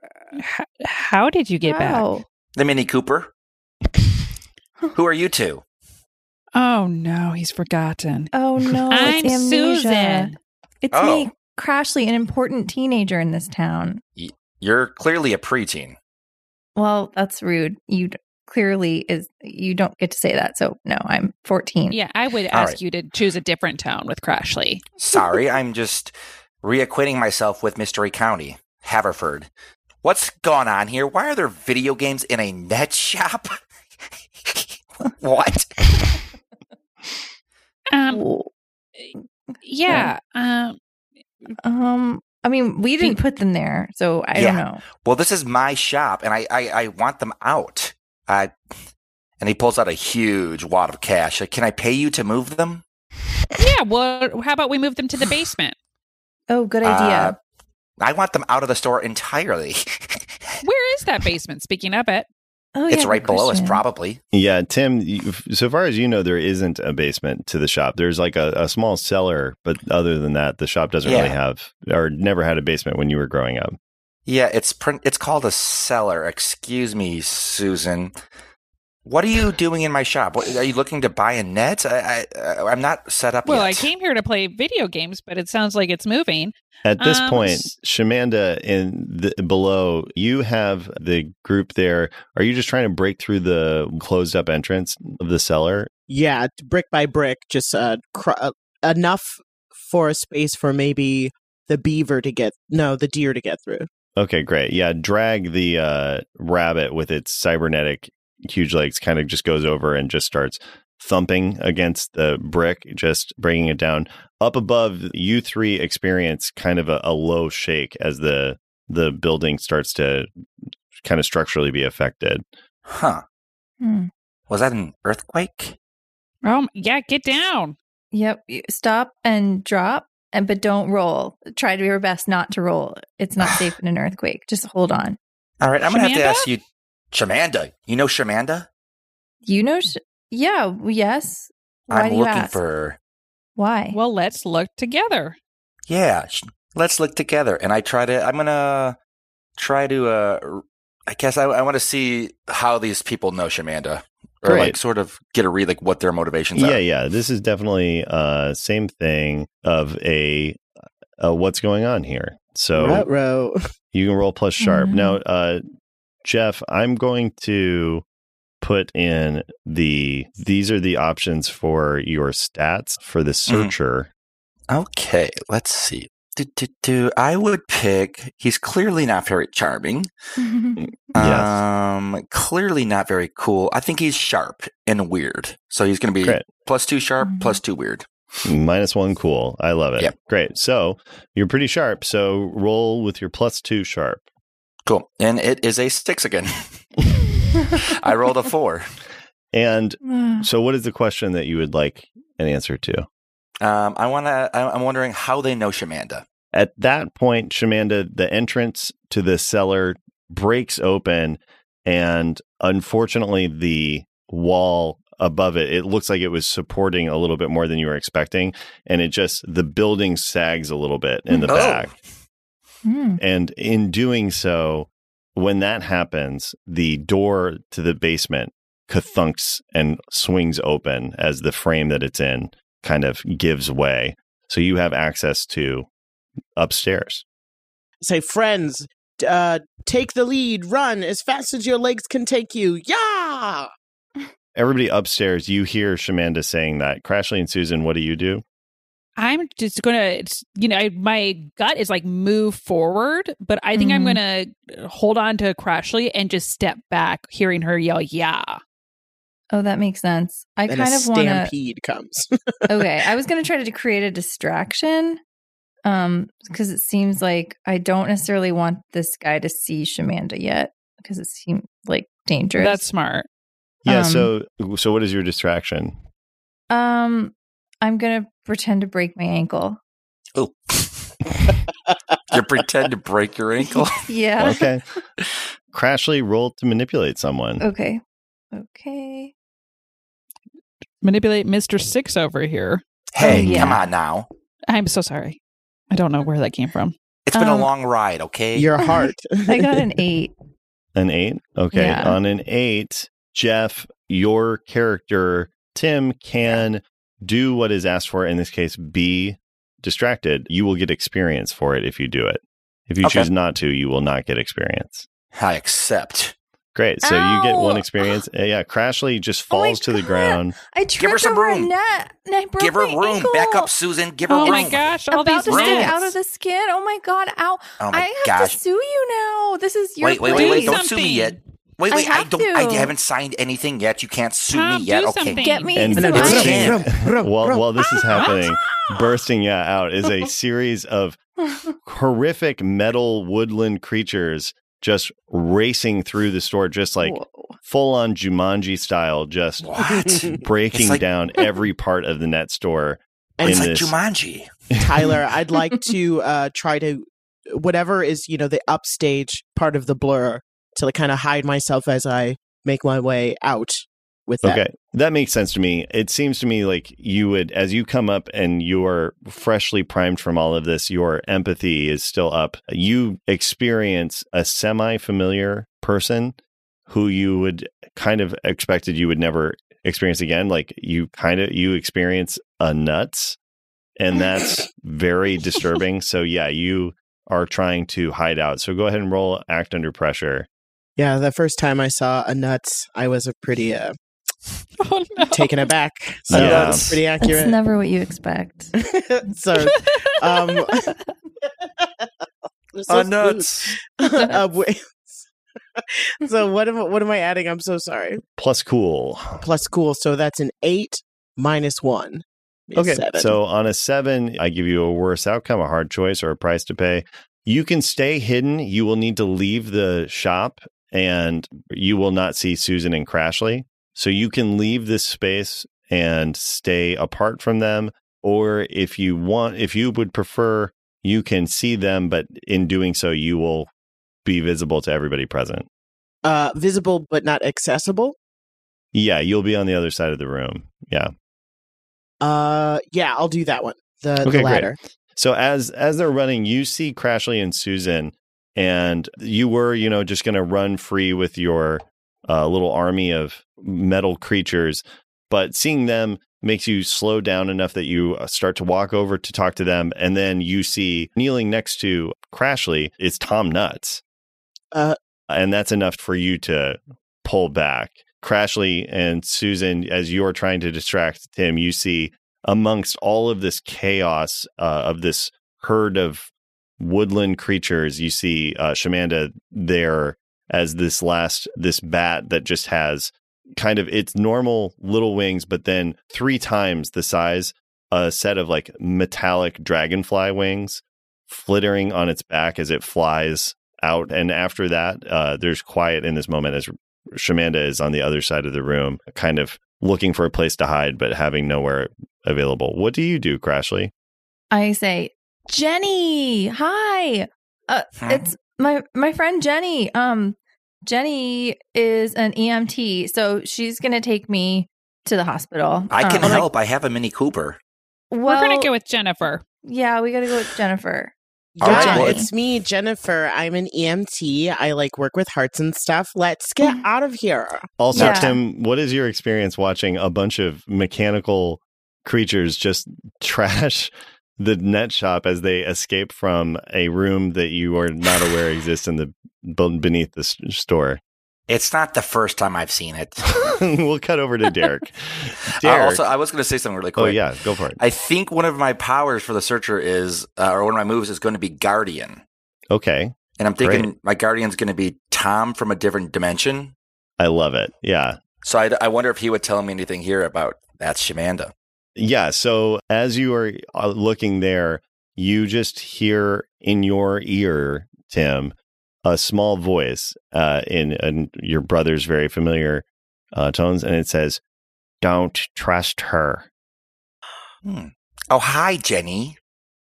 how did you get back? The Mini Cooper. Who are you two? Oh no, he's forgotten. Oh no, I'm it's amnesia. Susan. It's Oh. me, Crashly, an important teenager in this town. You're clearly a preteen. Well, that's rude. You clearly is you don't get to say that. So no, I'm 14. Yeah, I would ask right. you to choose a different tone with Crashly. Sorry, I'm just reacquainting myself with Mystery County, Haverford. What's going on here? Why are there video games in a net shop? what? Um, Oh, yeah. Um, Um, I mean, we didn't put them there, so I Yeah. don't know. Well, this is my shop, and I, I, I want them out. I, and he pulls out a huge wad of cash. Like, Can I pay you to move them? yeah. Well, how about we move them to the basement? Oh, good Uh, idea. I want them out of the store entirely. Where is that basement? Speaking of it, oh, it's yeah, right good below us, probably. Yeah, Tim. So far as you know, there isn't a basement to the shop. There's like a, a small cellar, but other than that, the shop doesn't really have or never had a basement when you were growing up. Yeah, it's print. It's called a cellar. Excuse me, Susan. What are you doing in my shop? What, are you looking to buy a net? I, I, I'm not set up well, yet. I came here to play video games, but it sounds like it's moving. At this Um, point, s- Shamanda in the, below, you have the group there. Are you just trying to break through the closed up entrance of the cellar? Yeah, brick by brick, just uh, cr- uh, enough for a space for maybe the beaver to get no, the deer to get through. Okay, great. Yeah, drag the uh, rabbit with its cybernetic huge legs kind of just goes over and just starts thumping against the brick, just bringing it down. Up above, you three experience kind of a, a low shake as the the building starts to kind of structurally be affected. huh? Hmm. Was that an earthquake? Oh, yeah. Get down. Yep. Stop and drop, and but don't roll. Try to do your best not to roll. It's not safe in an earthquake. Just hold on. All right, I'm gonna have to ask you, Shamanda. You know Shamanda? You know, sh- yeah, yes. Why I'm do you looking ask? for. Why? Well, let's look together. Yeah, sh- let's look together. And I try to. I'm gonna try to. uh r- I guess I, I want to see how these people know Shamanda, or Great. like sort of get a read like what their motivations Yeah, are. yeah. Yeah. This is definitely uh same thing of a uh, what's going on here. So Ruh-roh. You can roll plus sharp. Mhm. Now, uh, Jeff, I'm going to put in the these are the options for your stats for the searcher. Okay, let's see. Do, do, do. I would pick. He's clearly not very charming. Yes. Um, clearly not very cool. I think he's sharp and weird. So he's going to be Great. plus two sharp, plus two weird. Minus one cool. I love it. Yep. Great. So you're pretty sharp. So roll with your plus two sharp. Cool. And it is a six again. I rolled a four. And so, what is the question that you would like an answer to? Um, I want to. I'm wondering how they know Shamanda. At that point, Shamanda, the entrance to the cellar breaks open, and unfortunately, the wall above it, it looks like it was supporting a little bit more than you were expecting. And it just, the building sags a little bit in the Oh. back. Hmm. And in doing so, when that happens, the door to the basement kathunks and swings open as the frame that it's in kind of gives way. So you have access to upstairs. Say, friends, uh, take the lead. Run as fast as your legs can take you. Yeah. Everybody upstairs, you hear Shamanda saying that. Crashly and Susan, what do you do? I'm just gonna, you know, I, my gut is like move forward, but I think I'm Mhm. gonna hold on to Crashly and just step back, hearing her yell, "Yeah!" Oh, that makes sense. I Then kind a of want to. stampede comes. okay, I was going to try to create a distraction, um, because it seems like I don't necessarily want this guy to see Shamanda yet, because it seems like dangerous. That's smart. Yeah, Um, so so what is your distraction? Um, I'm gonna pretend to break my ankle. Oh. you pretend to break your ankle. Yeah. Okay. Crashly roll to manipulate someone. Okay. Okay. Manipulate Mr. Six over here. Hey, yeah. come on now. I'm so sorry. I don't know where that came from. It's been Um, a long ride, okay? Your heart. I got an eight. An eight? Okay. Yeah. On an eight, Jeff, your character, Tim, can do what is asked for. In this case, be distracted. You will get experience for it if you do it. If you Okay. choose not to, you will not get experience. I accept. Great. So you get one experience. Uh, yeah. Crashly just Oh my falls to the ground. I give her some room. net and I broke Give her my room. ankle. Back up, Susan. Give her Oh room. my gosh, all About these to stick out of the skin. Oh my god! Ow! Oh my I have gosh. to sue you now. This is your Wait, wait, wait, wait. Don't sue me yet. Something. Wait, I wait. I, have don't I haven't signed anything yet. You can't sue Tom, me yet. do Okay. something. Get me And some then bursting, while, while this is ah, ah, happening, ah. bursting yeah, out is a series of horrific metal woodland creatures just racing through the store, just like full on Jumanji style, just What? breaking like- down every part of the net store. And it's in like this- Jumanji. Tyler, I'd like to uh, try to whatever is you know the upstage part of the blur to like, kind of hide myself as I make my way out with that. Okay, that makes sense to me. It seems to me like you would, as you come up and you are freshly primed from all of this, your empathy is still up. You experience a semi familiar person who you would kind of expected you would never experience again. Like you kind of, you experience a nuts, and that's very disturbing. So, yeah, you are trying to hide out. So, go ahead and roll act under pressure. Yeah, the first time I saw a nuts, I was a pretty uh, Oh, no. taken aback. So Yeah. that's pretty That's accurate. never what you expect. so, um, Uh, nuts. uh, wait. so what am I- what am I adding? I'm so sorry. Plus, cool. Plus cool. So that's an eight minus one. Okay. seven. So on a seven, I give you a worse outcome, a hard choice, or a price to pay. You can stay hidden. You will need to leave the shop and you will not see Susan and Crashly. So you can leave this space and stay apart from them. Or if you want, if you would prefer, you can see them, but in doing so, you will be visible to everybody present. uh, visible but not accessible. Yeah, you'll be on the other side of the room. Yeah. Uh, yeah, I'll do that one. The, Okay, the great. ladder. So as as they're running, you see Crashly and Susan, and you were, you know, just going to run free with your uh, little army of metal creatures, but seeing them makes you slow down enough that you uh, start to walk over to talk to them, and then you see kneeling next to Crashly is Tom Nuts, Uh. and that's enough for you to pull back. Crashly and Susan, as you're trying to distract Tim, you see amongst all of this chaos uh, of this herd of woodland creatures, you see uh, Shamanda there as this last this bat that just has kind of its normal little wings, but then three times the size, a set of like metallic dragonfly wings flittering on its back as it flies out. And after that, uh, there's quiet in this moment as Shamanda is on the other side of the room, kind of looking for a place to hide, but having nowhere available. What do you do, Crashly? I say, Jenny, hi. Uh, Hmm? it's my my friend Jenny. Um, Jenny is an EMT, so she's gonna take me to the hospital. I can Um, help. I have a Mini Cooper. Well, We're going to go with Jennifer. yeah, we gotta go with Jennifer. Yeah, right, it's me, Jennifer. I'm an EMT. I like work with hearts and stuff. Let's get out of here. Also, Yeah. Tim, what is your experience watching a bunch of mechanical creatures just trash the net shop as they escape from a room that you are not aware exists in the beneath the store? It's not the first time I've seen it. we'll cut over to Derek. Uh, also, I was going to say something really quick. oh yeah, go for it. I think one of my powers for the searcher is, uh, or one of my moves is going to be Guardian. Okay, And I'm thinking Great. my Guardian's going to be Tom from a different dimension. I love it. Yeah, So I, I wonder if he would tell me anything here about that's Shamanda. Yeah. So as you are uh, looking there, you just hear in your ear, Tim, a small voice uh, in, in your brother's very familiar uh, tones, and it says, "Don't trust her." Hmm. Oh, hi, Jenny.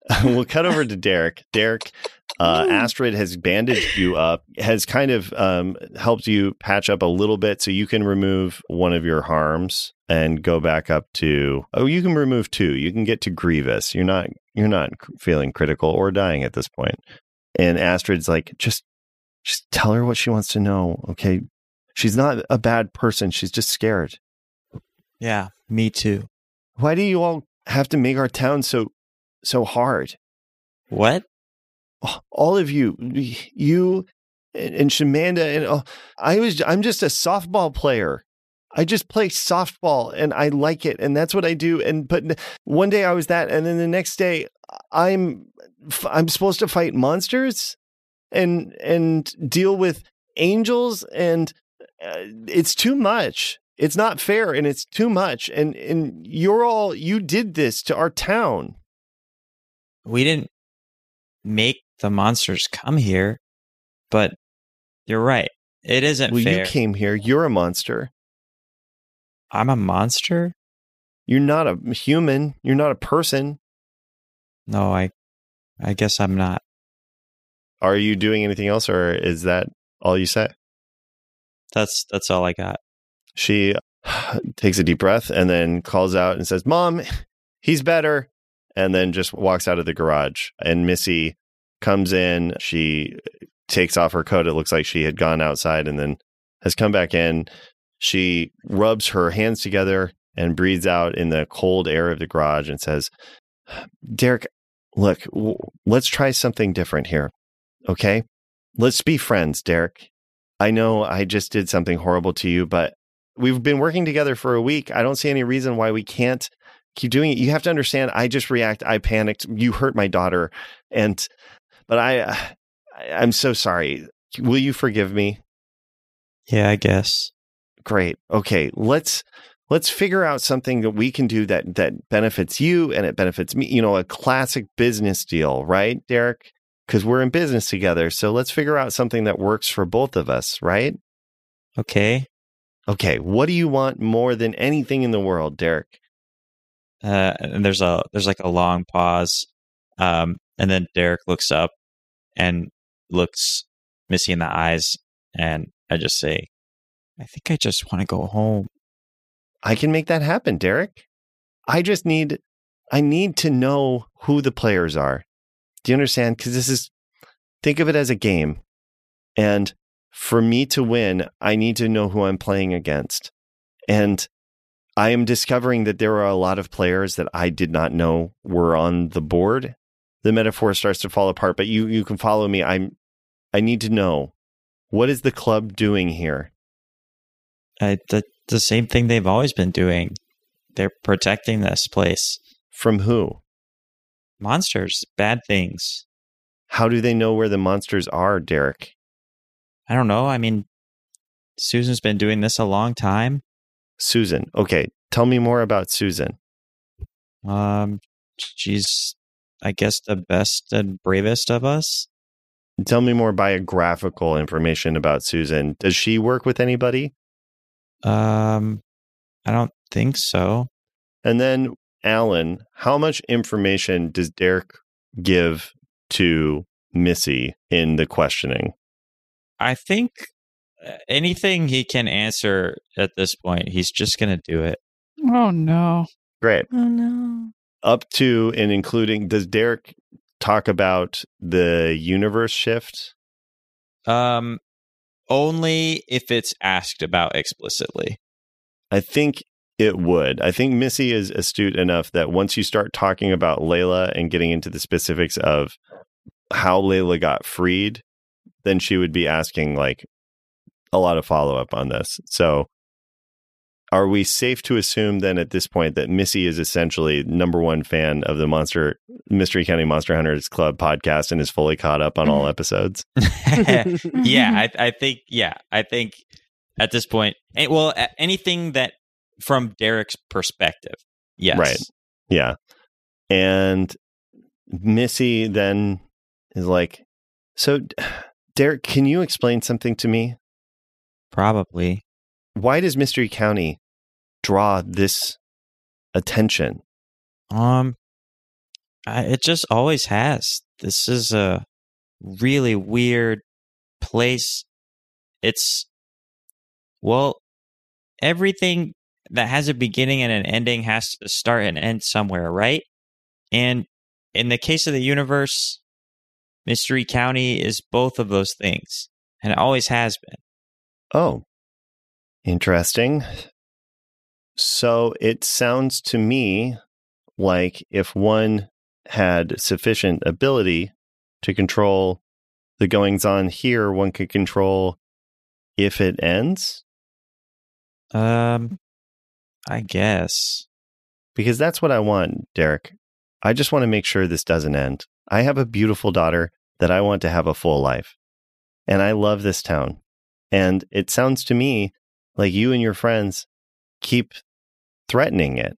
we'll cut over to Derek. Derek, uh, Astrid has bandaged you up, has kind of um, helped you patch up a little bit so you can remove one of your harms and go back up to. Oh, you can remove two. You can get to Grievous. You're not. You're not feeling critical or dying at this point. And Astrid's like, just, just tell her what she wants to know. Okay, she's not a bad person. She's just scared. Yeah, me too. Why do you all have to make our town so so hard? What? All of you, you and, and Shamanda, and uh, I was I'm just a softball player. I just play softball and I like it, and that's what I do. And but one day I was that, and then the next day I'm I'm supposed to fight monsters and and deal with angels, and uh, it's too much. It's not fair, and it's too much. And and you're all you did this to our town. We didn't make the monsters come here, but you're right. It isn't well, fair. you came here. You're a monster. I'm a monster? You're not a human. You're not a person. No, I I guess I'm not. Are you doing anything else or is that all you say? That's that's all I got. She takes a deep breath and then calls out and says, "Mom, he's better." And then just walks out of the garage. And Missy comes in. She takes off her coat. It looks like she had gone outside and then has come back in. She rubs her hands together and breathes out in the cold air of the garage and says, Derek, look, w- let's try something different here. Okay? Let's be friends, Derek. I know I just did something horrible to you, but we've been working together for a week. I don't see any reason why we can't keep doing it. You have to understand, I just react. I panicked. You hurt my daughter. And, but I, I I'm so sorry. Will you forgive me? Yeah, I guess. Great. Okay, let's let's figure out something that we can do that that benefits you and it benefits me. You know, a classic business deal, right, Derek? Because we're in business together. So let's figure out something that works for both of us, right? Okay. Okay. What do you want more than anything in the world, Derek? Uh, and there's a there's like a long pause, um, and then Derek looks up and looks Missy in the eyes, and I just say, "I think I just want to go home." I can make that happen, Derek. I just need I need to know who the players are. Do you understand? Because this is think of it as a game, and for me to win, I need to know who I'm playing against, and I am discovering that there are a lot of players that I did not know were on the board. The metaphor starts to fall apart, but you you can follow me. I'm I need to know what is the club doing here? I, the the same thing they've always been doing. They're protecting this place. From who? Monsters, bad things. How do they know where the monsters are, Derek? I don't know. I mean, Susan's been doing this a long time. Susan. Okay, tell me more about Susan. Um, she's, I guess, the best and bravest of us. Tell me more biographical information about Susan. Does she work with anybody? Um, I don't think so. And then, Alan, how much information does Derek give to Missy in the questioning? I think uh, anything he can answer at this point, he's just going to do it. Oh no. Great. Oh no. Up to and including, does Derek talk about the universe shift? Um, only if it's asked about explicitly. I think it would. I think Missy is astute enough that once you start talking about Layla and getting into the specifics of how Layla got freed, then she would be asking like a lot of follow up on this. So are we safe to assume then at this point that Missy is essentially number one fan of the Monster Mystery County Monster Hunters Club podcast and is fully caught up on all mm-hmm. episodes? yeah, I, I think. Yeah, I think at this point, well, anything that from Derek's perspective, yes, Right. Yeah. And Missy then is like, So, Derek, can you explain something to me? probably. Why does Mystery County draw this attention? Um, I, it just always has. This is a really weird place. It's well, everything that has a beginning and an ending has to start and end somewhere, right? And in the case of the universe, Mystery County is both of those things, and it always has been. Oh, interesting. So it sounds to me like if one had sufficient ability to control the goings on here, one could control if it ends. Um, I guess. Because that's what I want, Derek. I just want to make sure this doesn't end. I have a beautiful daughter that I want to have a full life. And I love this town. And it sounds to me like you and your friends keep threatening it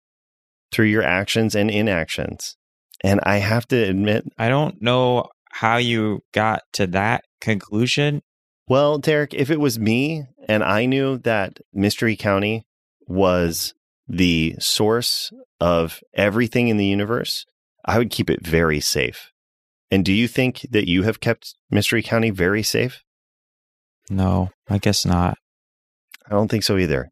through your actions and inactions. And I have to admit, I don't know how you got to that conclusion. well, Derek, if it was me and I knew that Mystery County was the source of everything in the universe, I would keep it very safe. And do you think that you have kept Mystery County very safe? No, I guess not. I don't think so either.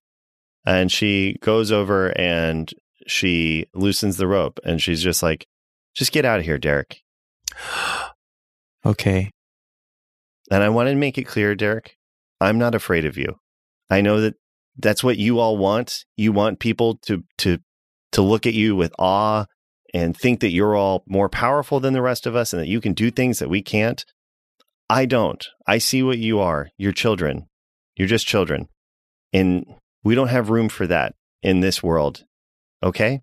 And she goes over and she loosens the rope and she's just like, just get out of here, Derek. Okay. And I want to make it clear, Derek, I'm not afraid of you. I know that that's what you all want. You want people to to to look at you with awe and think that you're all more powerful than the rest of us and that you can do things that we can't. I don't. I see what you are. You're children. You're just children. And we don't have room for that in this world. Okay?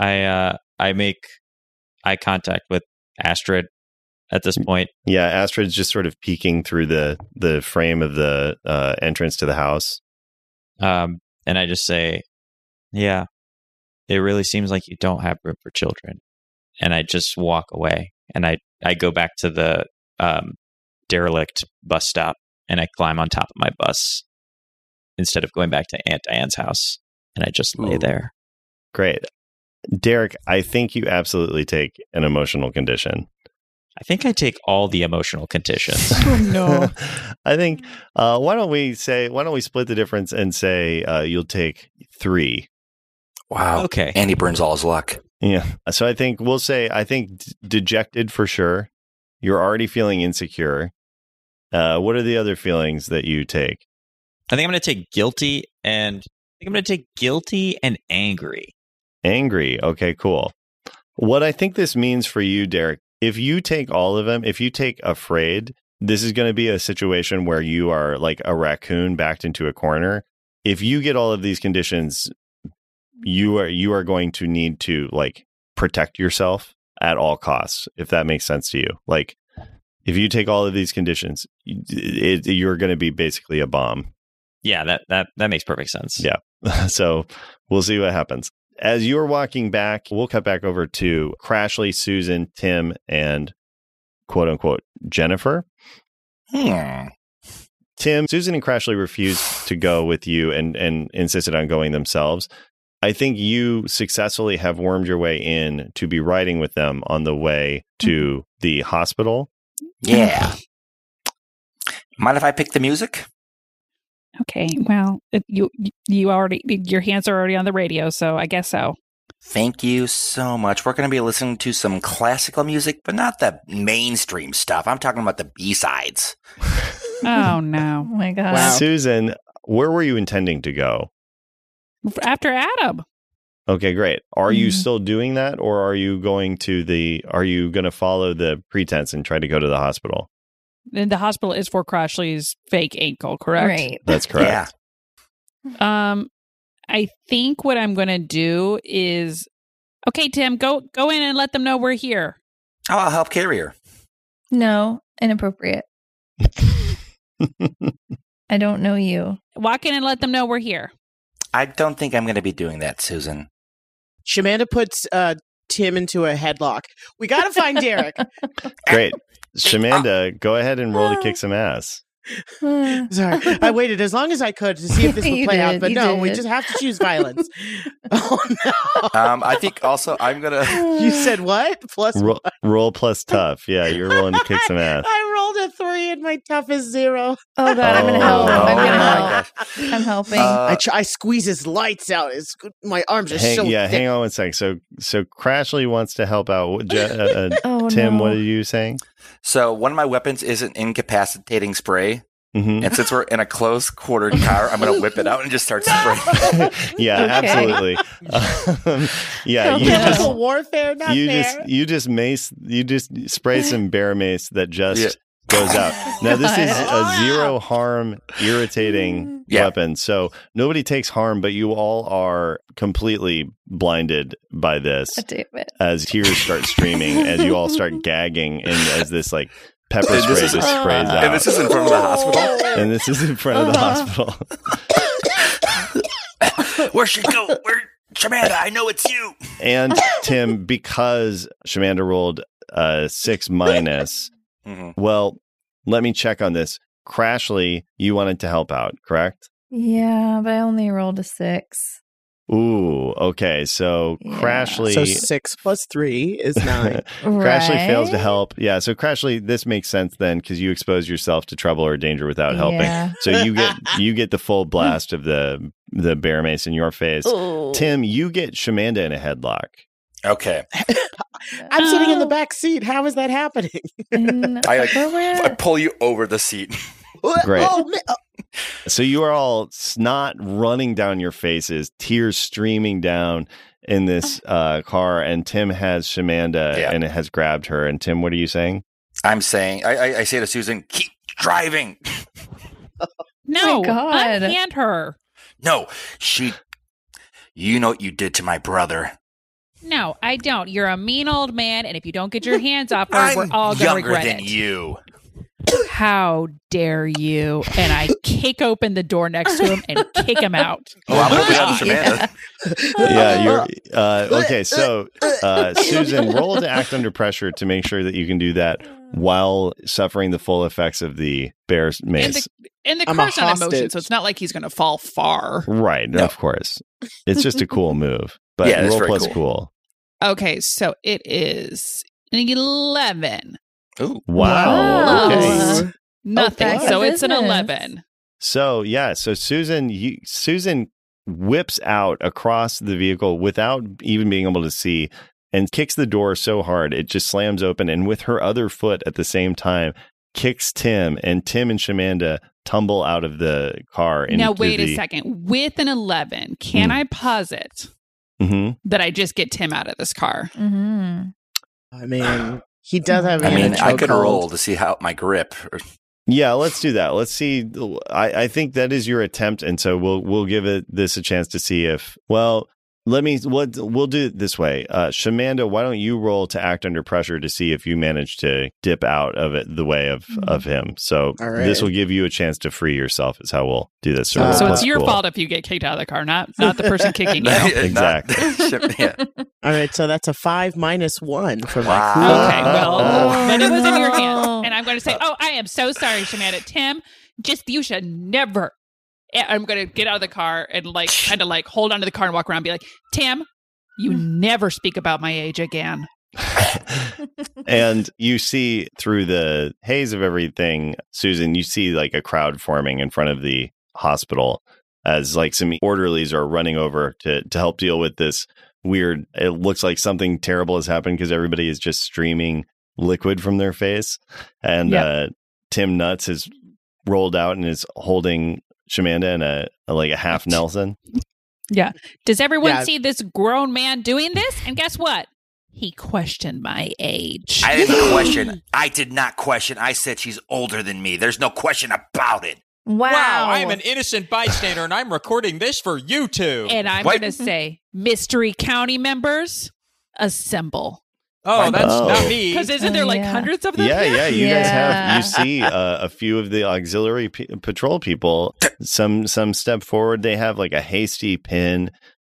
I uh I make eye contact with Astrid at this point. Yeah, Astrid's just sort of peeking through the the frame of the uh, entrance to the house. Um and I just say, "Yeah. It really seems like you don't have room for children." And I just walk away and I I go back to the um derelict bus stop and I climb on top of my bus instead of going back to Aunt Diane's house and I just lay Ooh. there. Great. Derek, I think you absolutely take an emotional condition. I think I take all the emotional conditions. Oh, no. I think uh, why don't we say why don't we split the difference and say uh, you'll take three. Wow. okay. Andy burns all his luck. Yeah. So I think we'll say I think d- dejected for sure. You're already feeling insecure. Uh, what are the other feelings that you take? I think I'm going to take guilty and I think I'm going to take guilty and angry. Angry. Okay, cool. What I think this means for you, Derek, if you take all of them, if you take afraid, this is going to be a situation where you are like a raccoon backed into a corner. If you get all of these conditions, you are you are going to need to like protect yourself at all costs, if that makes sense to you. Like if you take all of these conditions, it, you're going to be basically a bomb. Yeah, that that that makes perfect sense. Yeah. so we'll see what happens. As you're walking back, we'll cut back over to Crashly, Susan, Tim, and quote unquote Jennifer. Hmm. Tim, Susan, and Crashly refused to go with you and, and insisted on going themselves. I think you successfully have wormed your way in to be riding with them on the way to the hospital. Yeah. Mind if I pick the music? Okay. Well, you you already your hands are already on the radio, so I guess so. Thank you so much. We're going to be listening to some classical music, but not the mainstream stuff. I'm talking about the B sides. Oh no! Oh my god. Wow. Susan, where were you intending to go? After Adam, Okay, great. Are you Mhm. still doing that or are you going to the are you going to follow the pretense and try to go to the hospital? And the hospital is for Crashly's fake ankle, correct? Right. That's correct. Yeah. Um, I think what I'm going to do is, okay, Tim, go go in and let them know we're here. Oh, I'll help carry her. No, inappropriate. I don't know you. Walk in and let them know we're here. I don't think I'm going to be doing that, Susan. Shamanda puts uh, Tim into a headlock. We got to find Derek. Great. Shamanda, go ahead and roll to kick ah. some ass. Sorry, I waited as long as I could to see if this would You play out, but you no, we just have to choose violence. oh no! Um, I think also I'm gonna. you said what? Plus Roll, roll plus tough. Yeah, you're rolling to kick some ass. I rolled a three and my tough is zero. Oh god, I'm gonna Oh, help. no. I'm Oh gonna help. gosh. I'm helping. Uh, I try, I squeeze his lights out. It's my arms are Hang, so yeah, thick. hang on one sec. So, so Crashly wants to help out. What- Je- uh, uh, oh Tim, no. what are you saying? So one of my weapons is an incapacitating spray, hmm and since we're in a close quartered car, I'm gonna whip it out and just start spraying. yeah, Okay. absolutely. Um, yeah, you Okay. just warfare, not you fair. just you just mace you just spray some bear mace that just Yeah. goes out. Now this is a zero harm irritating Yeah. weapon. So nobody takes harm, but you all are completely blinded by this God damn it. as tears start streaming as you all start gagging and as this like pepper And spray this just is- sprays out. and this is in front of the hospital. and this is in front of the Uh-huh. hospital. Where should go? Where? Shamanda, I know it's you. And Tim, because Shamanda rolled uh six minus, hmm well, let me check on this. Crashly, you wanted to help out, correct? Yeah, but I only rolled a six. Ooh, okay. So Yeah. Crashly so six plus three is nine. Crashly fails to help. Yeah, so Crashly, this makes sense then because you expose yourself to trouble or danger without helping. Yeah. So you get you get the full blast of the the bear mace in your face. Ooh. Tim, you get Shamanda in a headlock. Okay. I'm sitting in the Oh. back seat. How is that happening? I, like, I pull you over the seat. Great. Oh, man. Oh, So you are all snot running down your faces, tears streaming down in this uh, car, and Tim has Shamanda Yeah. and it has grabbed her. And Tim, what are you saying? I'm saying, I, I, I say to Susan, keep driving. No, God. unhand her. No, she. You know what you did to my brother. No, I don't. You're a mean old man, and if you don't get your hands off her, we're all gonna younger regret than it. you. How dare you? And I kick open the door next to him and kick him out. Oh, I'm looking at Shamanda. yeah, you're uh, okay. So, uh, Susan, roll to act under pressure to make sure that you can do that while suffering the full effects of the bear's And mace. the, and the I'm car's not in motion, so it's not like he's going to fall far. right, No. of course. It's just a cool move, but Yeah, it's roll very plus cool. cool. Okay, so it is an 11. Ooh. Wow. Okay. Nothing. Okay. So it's an 11. So yeah, so Susan, you, Susan whips out across the vehicle without even being able to see, and kicks the door so hard it just slams open, and with her other foot at the same time kicks Tim, and Tim and Shamanda tumble out of the car. Now, wait the, a second. With an 11, can Hmm. I posit Mhm. that I just get Tim out of this car? hmm I mean, he does have. I mean, I could roll to see how my grip. Yeah, let's do that. Let's see. I, I think that is your attempt, and so we'll we'll give it this a chance to see if well. Let me. What we'll do it this way, uh, Shamanda. Why don't you roll to act under pressure to see if you manage to dip out of it the way of Mhm. of him. So All right. this will give you a chance to free yourself. Is how we'll do this. Uh, so it's your cool. fault if you get kicked out of the car, not not the person kicking you. Exactly. Yeah. All right, so that's a five minus one for my Wow. cool. Okay, well, Oh, then it was in your no. hands. And I'm going to say, oh, I am so sorry, Shamanda. Tim, just you should never. Eh, I'm going to get out of the car and like kind of like hold onto the car and walk around and be like, Tim, you mm. never speak about my age again. and you see through the haze of everything, Susan, you see like a crowd forming in front of the hospital as like some orderlies are running over to to help deal with this weird it looks like something terrible has happened because everybody is just streaming liquid from their face and Yep. uh Tim Nuts is rolled out and is holding Shamanda in a, a like a half Nelson. Yeah. Does everyone Yeah. see this grown man doing this? And guess what? He questioned my age. I didn't question. I did not question. I said she's older than me. There's no question about it. Wow. Wow, I am an innocent bystander and I'm recording this for you two. and I'm going to say, Mystery County members, assemble. Oh, that's Oh. not me. Because isn't there Oh, like yeah. hundreds of them? Yeah, yeah. You guys have you see uh, a few of the auxiliary p- patrol people. Some some step forward. They have like a hasty pin,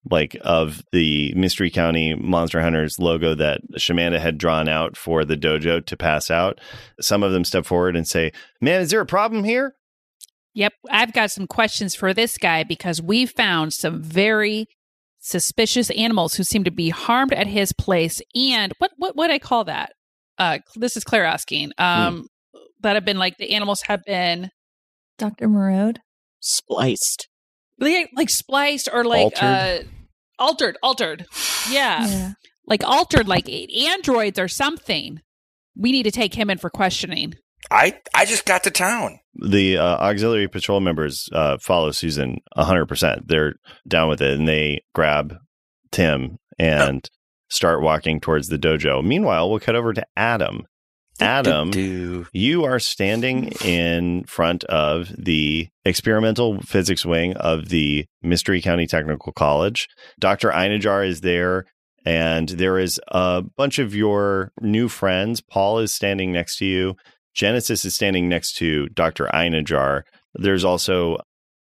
like of the Mystery County Monster Hunters logo that Shamanda had drawn out for the dojo to pass out. Some of them step forward and say, "Man, is there a problem here? Yep, I've got some questions for this guy because we found some very suspicious animals who seem to be harmed at his place. And what what would I call that? Uh, this is Claire asking. Um, that have been like the animals have been Dr. Marode? Spliced. like, like spliced or like Altered? uh altered, altered. Yeah. like altered, like androids or something. We need to take him in for questioning. I I just got to town. the uh, auxiliary patrol members uh, follow Susan 100%. They're down with it and they grab Tim and start walking towards the dojo. Meanwhile, we'll cut over to Adam. Adam, Do-do-do. you are standing in front of the experimental physics wing of the Mystery County Technical College. Dr. Einajar is there, and there is a bunch of your new friends. Paul is standing next to you. Genesis is standing next to Dr. Einajar. There's also,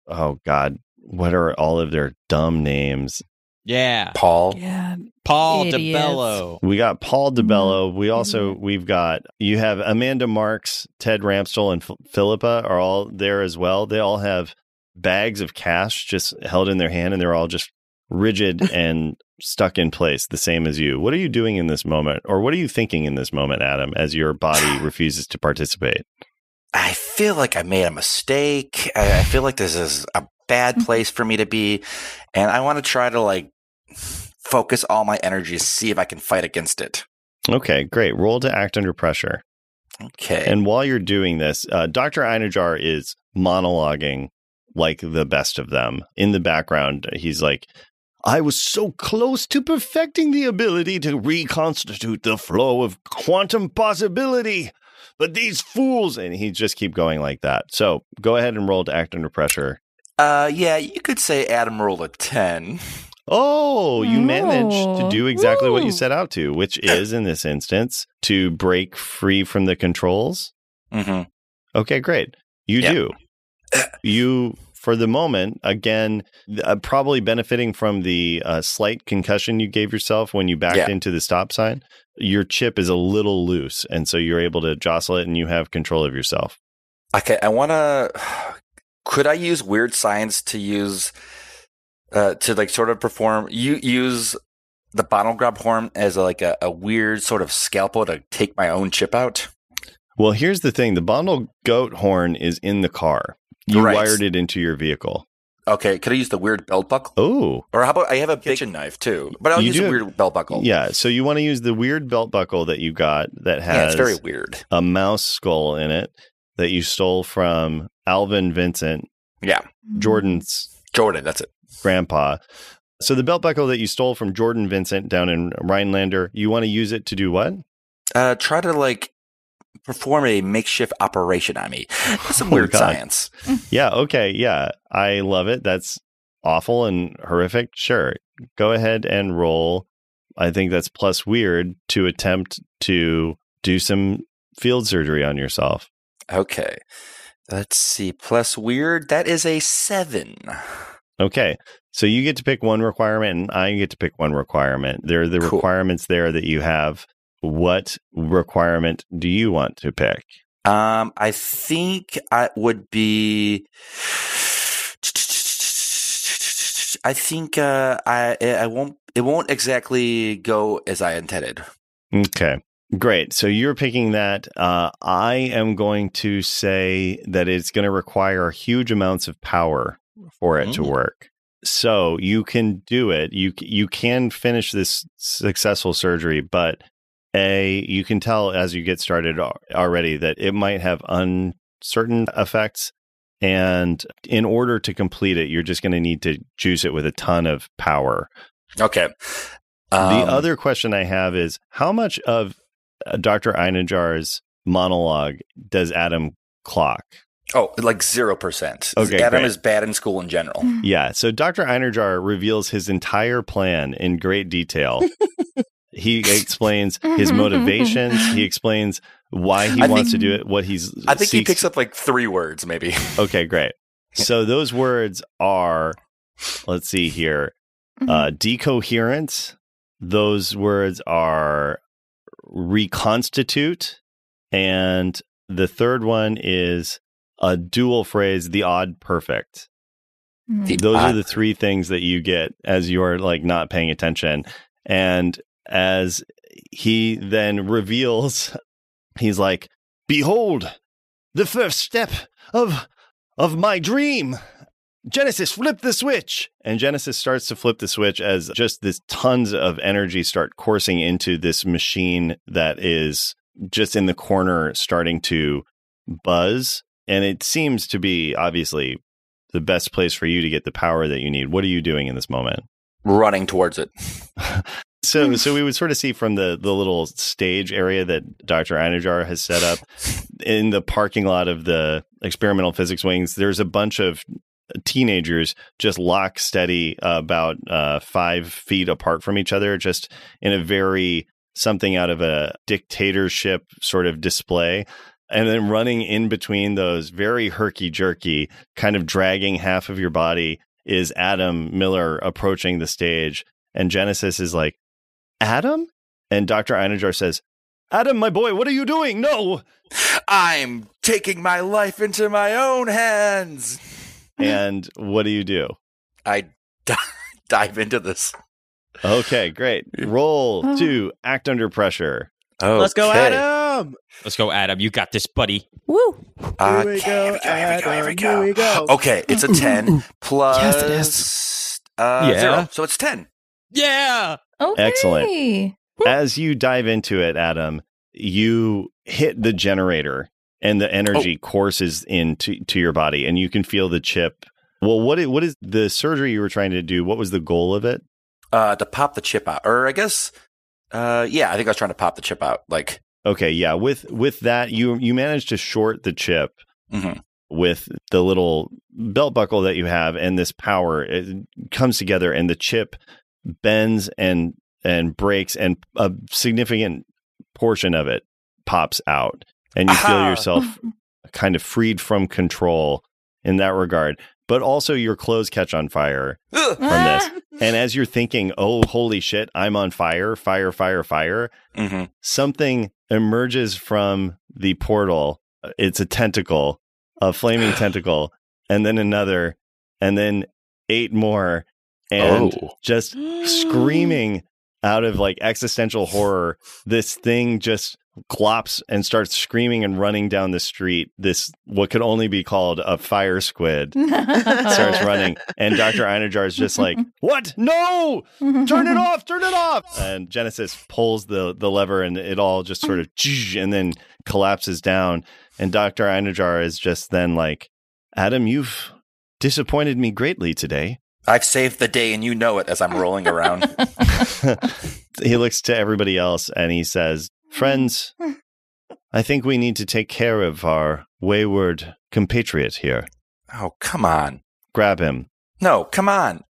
oh God, what are all of their dumb names? Yeah. Paul. Yeah. Paul Idiots. DeBello. We got Paul DeBello. We also Mhm. we've got you have Amanda Marks, Ted Ramstel, and Ph- Philippa are all there as well. They all have bags of cash just held in their hand, and they're all just rigid and stuck in place, the same as you. What are you doing in this moment, or what are you thinking in this moment, Adam, as your body refuses to participate? I feel like I made a mistake. I, I feel like this is a bad place for me to be, and I want to try to like focus all my energy to see if I can fight against it. Okay, great. Roll to act under pressure. Okay. And while you're doing this, uh, Dr. Einajar is monologuing like the best of them. In the background, he's like, I was so close to perfecting the ability to reconstitute the flow of quantum possibility. But these fools, and he just keep going like that. So go ahead and roll to act under pressure. uh, yeah, you could say Adam rolled a ten. Oh, you managed to Oh, do exactly what you set out to, which is in this instance to break free from the controls. hmm Okay, great. You Yeah. do. You, for the moment, again, uh, probably benefiting from the uh, slight concussion you gave yourself when you backed Yeah. into the stop sign. Your chip is a little loose, and so you're able to jostle it, and you have control of yourself. Okay, I want to. Could I use weird science to use uh, to like sort of perform? You use the bottle grab horn as a, like a, a weird sort of scalpel to take my own chip out. Well, here's the thing: the bundle goat horn is in the car. You Right. wired it into your vehicle. Okay, could I use the weird belt buckle? Oh, Or how about I have a kitchen knife too, but I'll use a have- weird belt buckle. yeah. So you want to use the weird belt buckle that you got that has yeah, it's very weird. a mouse skull in it that you stole from Alvin Vincent, Yeah, Jordan's Jordan, that's it. grandpa. So the belt buckle that you stole from Jordan Vincent down in Rhinelander, you want to use it to do what? Uh, try to like perform a makeshift operation on me. That's some Oh, weird God. science. Yeah, okay, yeah. I love it. That's awful and horrific. Sure. Go ahead and roll. I think that's plus weird to attempt to do some field surgery on yourself. Okay, let's see. Plus weird, that is a seven. Okay. So you get to pick one requirement and I get to pick one requirement. There are the Cool. requirements there that you have. What requirement do you want to pick? Um, I think I would be. I think uh, I I won't. It won't exactly go as I intended. Okay. Great. So you're picking that. Uh, I am going to say that it's going to require huge amounts of power for it to Mm. work. So you can do it. You you can finish this successful surgery, but a you can tell as you get started already that it might have uncertain effects. And in order to complete it, you're just going to need to juice it with a ton of power. Okay. the Um, other question I have is how much of uh, Dr. Einajar's monologue does Adam clock? Oh, like zero percent. Okay, Adam great. is bad in school in general. Yeah, so Dr. Einajar reveals his entire plan in great detail. he explains his motivations, he explains why he I wants think- to do it, what he's I think he picks up like three words, maybe. Okay, great. So those words are let's see here. Uh decoherence. Those words are reconstitute and the third one is a dual phrase, the odd perfect. Mm. The Those are the three things that you get as you're like not paying attention. And as he then reveals, he's like, Behold, the first step of of my dream. Genesis, flip the switch. And Genesis starts to flip the switch as just this tons of energy start coursing into this machine that is just in the corner starting to buzz. And it seems to be obviously the best place for you to get the power that you need. What are you doing in this moment? Running towards it. So, so we would sort of see from the the little stage area that Dr. Einerjar has set up in the parking lot of the experimental physics wings. There's a bunch of teenagers just lock steady about uh, five feet apart from each other, just in a very something out of a dictatorship sort of display. And then running in between those very herky jerky, kind of dragging half of your body is Adam Miller approaching the stage. And Genesis is like, Adam? And Dr. Einerjar says, Adam, my boy, what are you doing? No. I'm taking my life into my own hands. And what do you do? I dive into this. Okay, great. Roll to act under pressure. Oh, Let's go, Adam. Let's go, Adam. You got this, buddy. Woo. Uh, Here we okay, go, here we go, here we go, here we Adam. go. Here we go. Okay, it's a 10 plus Yes, it is. Uh, Yeah. zero. So it's 10. Yeah. Okay. Excellent. As you dive into it, Adam, you hit the generator and the energy courses into to your body and you can feel the chip. Well, what is, what is the surgery you were trying to do? What was the goal of it? Uh, to pop the chip out. Or I guess, uh, yeah, I think I was trying to pop the chip out. Like, Okay, yeah. With with that, you you managed to short the chip mhm. with the little belt buckle that you have, and this power it comes together, and the chip bends and and breaks, and a significant portion of it pops out, and you feel yourself kind of freed from control in that regard. But also, your clothes catch on fire, Ugh. from this. and as you're thinking, "Oh, holy shit, I'm on fire! Fire! Fire! Fire!" Mhm. something emerges from the portal. It's a tentacle, a flaming tentacle, and then another, and then eight more, and Oh. just screaming out of like existential horror. This thing just glops and starts screaming and running down the street. This what could only be called a fire squid starts running, and Doctor Einerjar is just like, "What? No! turn it off, turn it off. And Genesis pulls the the lever and it all just sort of and then collapses down. And Dr. Einerjar is just then like, Adam, you've disappointed me greatly today. I've saved the day and you know it as I'm rolling around. he looks to everybody else and he says, Friends, I think we need to take care of our wayward compatriot here. oh, come on. Grab him. No, come on.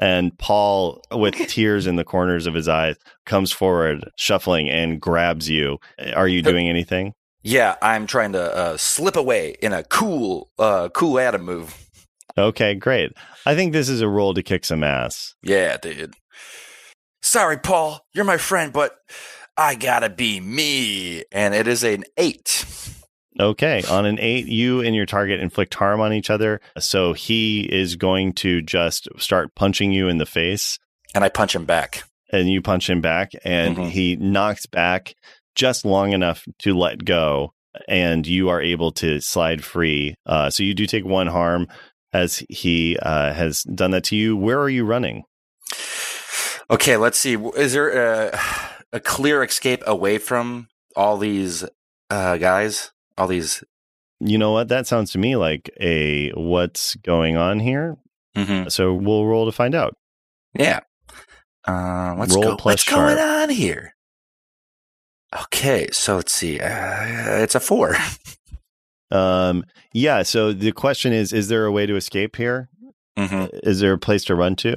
And Paul, with tears in the corners of his eyes, comes forward, shuffling, and grabs you. Are you doing anything? Yeah, I'm trying to uh, slip away in a cool, uh, cool Adam move. Okay, great. I think this is a roll to kick some ass. Yeah, dude. Sorry, Paul. You're my friend, but I gotta be me. And it is an eight. Okay, on an eight, you and your target inflict harm on each other. So he is going to just start punching you in the face, And I punch him back. and you punch him back, and Mhm. he knocks back just long enough to let go, and you are able to slide free. Uh, so you do take one harm as he uh, has done that to you. Where are you running? Okay, let's see. Is there a, a clear escape away from all these uh, guys? All these. You know what? That sounds to me like a what's going on here. Mhm. So we'll roll to find out. Yeah. Uh, let's Roll go. plus What's going on here? Okay, so let's see. Uh, it's a four. Um, yeah. So the question is: Is there a way to escape here? hmm Is there a place to run to?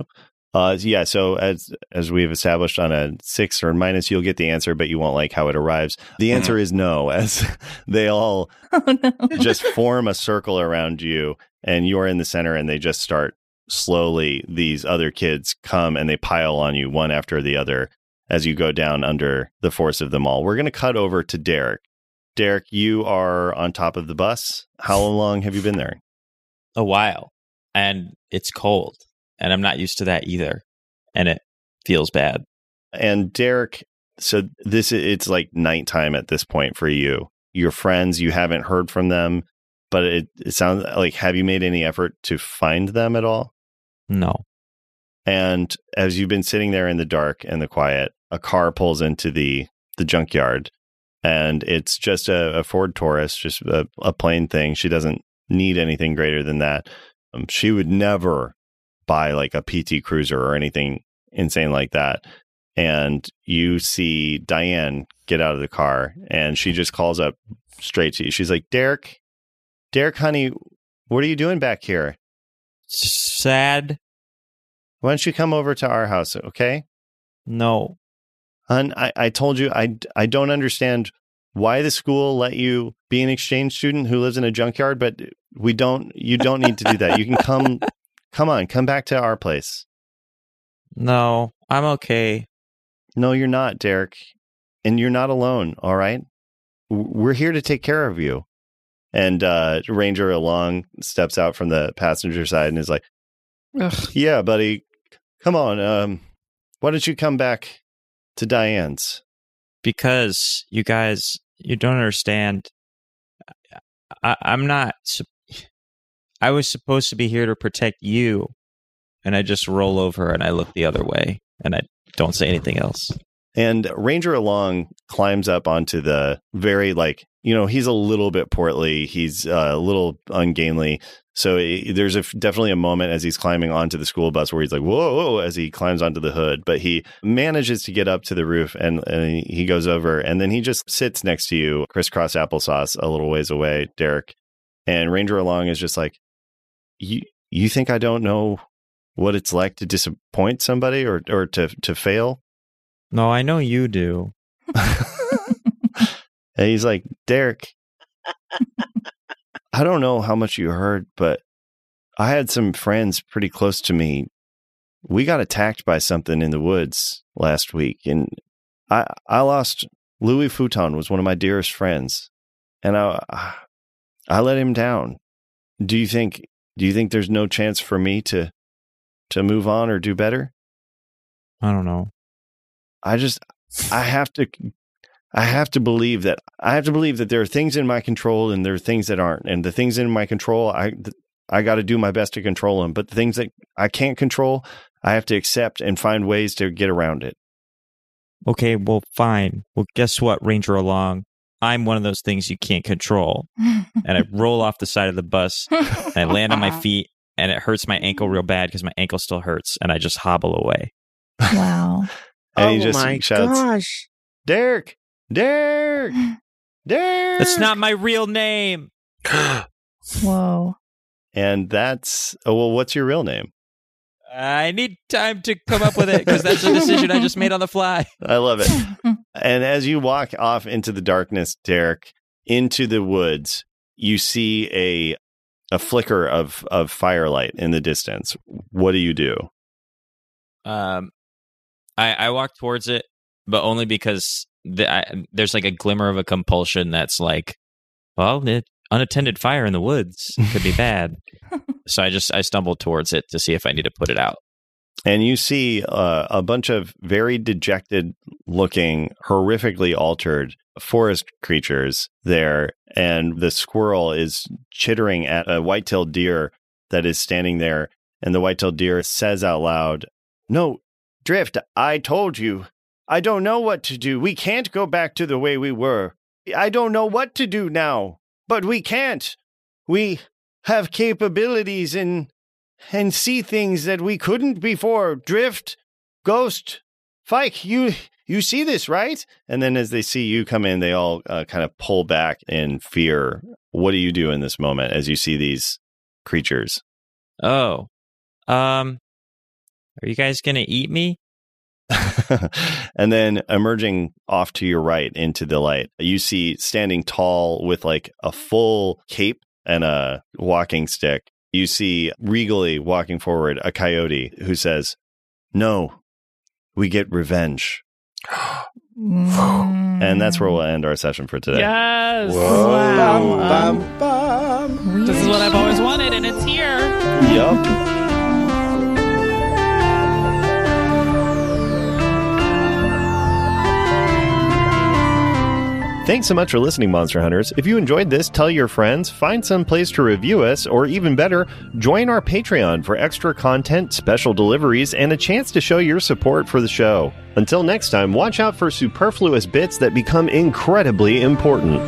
Uh, yeah. So as as we've established on a six or minus, you'll get the answer, but you won't like how it arrives. The answer is no, as they all oh no. just form a circle around you, and you're in the center, and they just start slowly. These other kids come and they pile on you one after the other as you go down under the force of them all. We're going to cut over to Derek. Derek, you are on top of the bus. How long have you been there? A while. And it's cold. And I'm not used to that either. And it feels bad. And Derek, so this it's like nighttime at this point for you. Your friends, you haven't heard from them, but it, it sounds like have you made any effort to find them at all? No. And as you've been sitting there in the dark and the quiet, a car pulls into the the junkyard, and it's just a, a Ford Taurus, just a, a, plain thing. She doesn't need anything greater than that. Um, she would never buy like a PT Cruiser or anything insane like that. And you see Diane get out of the car, and she just calls up straight to you. She's like, "Derek, Derek, honey, what are you doing back here?" Sad. Why don't you come over to our house, okay? No. Hun, I, I told you I, I don't understand why the school let you be an exchange student who lives in a junkyard, but we don't you don't need to do that. You can come come on, come back to our place. No, I'm okay. No, you're not, Derek. And you're not alone, all right? We're here to take care of you. And uh, Ranger Along steps out from the passenger side and is like, Ugh. Yeah, buddy. Come on. Um, why don't you come back to Diane's? Because you guys, you don't understand. I, I'm not. I was supposed to be here to protect you, and I just roll over and I look the other way and I don't say anything else. And Ranger Along climbs up onto the very like you know he's a little bit portly, he's uh, a little ungainly. So he, there's a, definitely a moment as he's climbing onto the school bus where he's like whoa, whoa as he climbs onto the hood, but he manages to get up to the roof and, and he goes over and then he just sits next to you, crisscross applesauce, a little ways away, Derek. And Ranger Along is just like, you you think I don't know what it's like to disappoint somebody or or to to fail? No, I know you do. and he's like, Derek, I don't know how much you heard, but I had some friends pretty close to me. We got attacked by something in the woods last week, and I I lost Louis Futon was one of my dearest friends, and I I let him down. Do you think do you think there's no chance for me to to move on or do better? I don't know. I just I have to I have to believe that I have to believe that there are things in my control and there are things that aren't. And the things in my control, I I got to do my best to control them. But the things that I can't control, I have to accept and find ways to get around it. Okay, well, fine. Well, guess what, Ranger Along? I'm one of those things you can't control. and I roll off the side of the bus and I land on my feet and it hurts my ankle real bad because my ankle still hurts and I just hobble away. Wow. and oh he just my shouts, gosh. Derek, Derek, Derek. That's not my real name. Whoa. And that's, oh, well, what's your real name? I need time to come up with it because that's a decision I just made on the fly. I love it. and as you walk off into the darkness, Derek, into the woods, you see a a flicker of of firelight in the distance. What do you do? Um, I I walk towards it, but only because the, I, there's like a glimmer of a compulsion that's like, well, it, unattended fire in the woods could be bad. so I just I stumbled towards it to see if I need to put it out. And you see uh, a bunch of very dejected looking, horrifically altered forest creatures there. And the squirrel is chittering at a white tailed deer that is standing there. And the white tailed deer says out loud, No, Drift, I told you. I don't know what to do. We can't go back to the way we were. I don't know what to do now, but we can't. We have capabilities and and see things that we couldn't before. Drift, Ghost, Fike, you you see this, right? And then as they see you come in, they all uh, kind of pull back in fear. What do you do in this moment as you see these creatures? Oh, um, are you guys gonna eat me? and then emerging off to your right into the light, you see standing tall with like a full cape and a walking stick. You see regally walking forward a coyote who says, No, we get revenge. And that's where we'll mm. end our session for today. Yes. Wow. Bum, bum, bum. This is what I've always wanted, and it's here. Yup. Thanks so much for listening, Monster Hunters. If you enjoyed this, tell your friends, find some place to review us, or even better, join our Patreon for extra content, special deliveries, and a chance to show your support for the show. Until next time, watch out for superfluous bits that become incredibly important.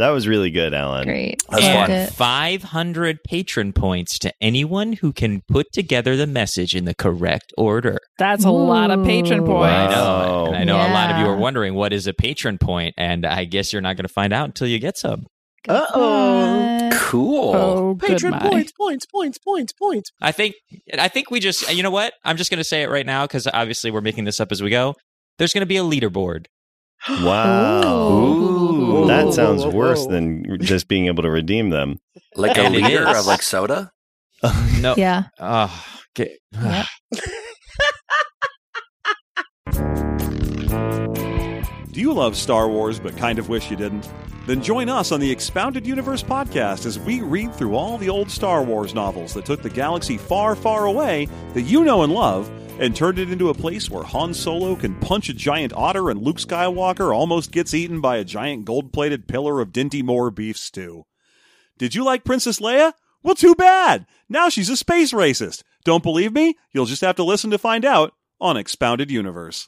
That was really good, Alan. Great. That's Loved 500 patron points to anyone who can put together the message in the correct order. That's a lot of patron Ooh. points. I know. And I know a lot of you are wondering what is a patron point, and I guess you're not going to find out until you get some. Uh-oh. Cool. Oh, Patron points, points, points, points, points. I think I think we just you know what? I'm just going to say it right now because obviously we're making this up as we go. There's going to be a leaderboard. Wow. Ooh. That sounds Whoa, whoa, worse than just being able to redeem them. Like a liter of like soda? No. Yeah. Oh, okay. Yep. Do you love Star Wars but kind of wish you didn't? Then join us on the Expounded Universe podcast as we read through all the old Star Wars novels that took the galaxy far, far away that you know and love and turned it into a place where Han Solo can punch a giant otter and Luke Skywalker almost gets eaten by a giant gold plated pillar of Dinty Moore beef stew. Did you like Princess Leia? Well, too bad! Now she's a space racist. Don't believe me? You'll just have to listen to find out on Expounded Universe.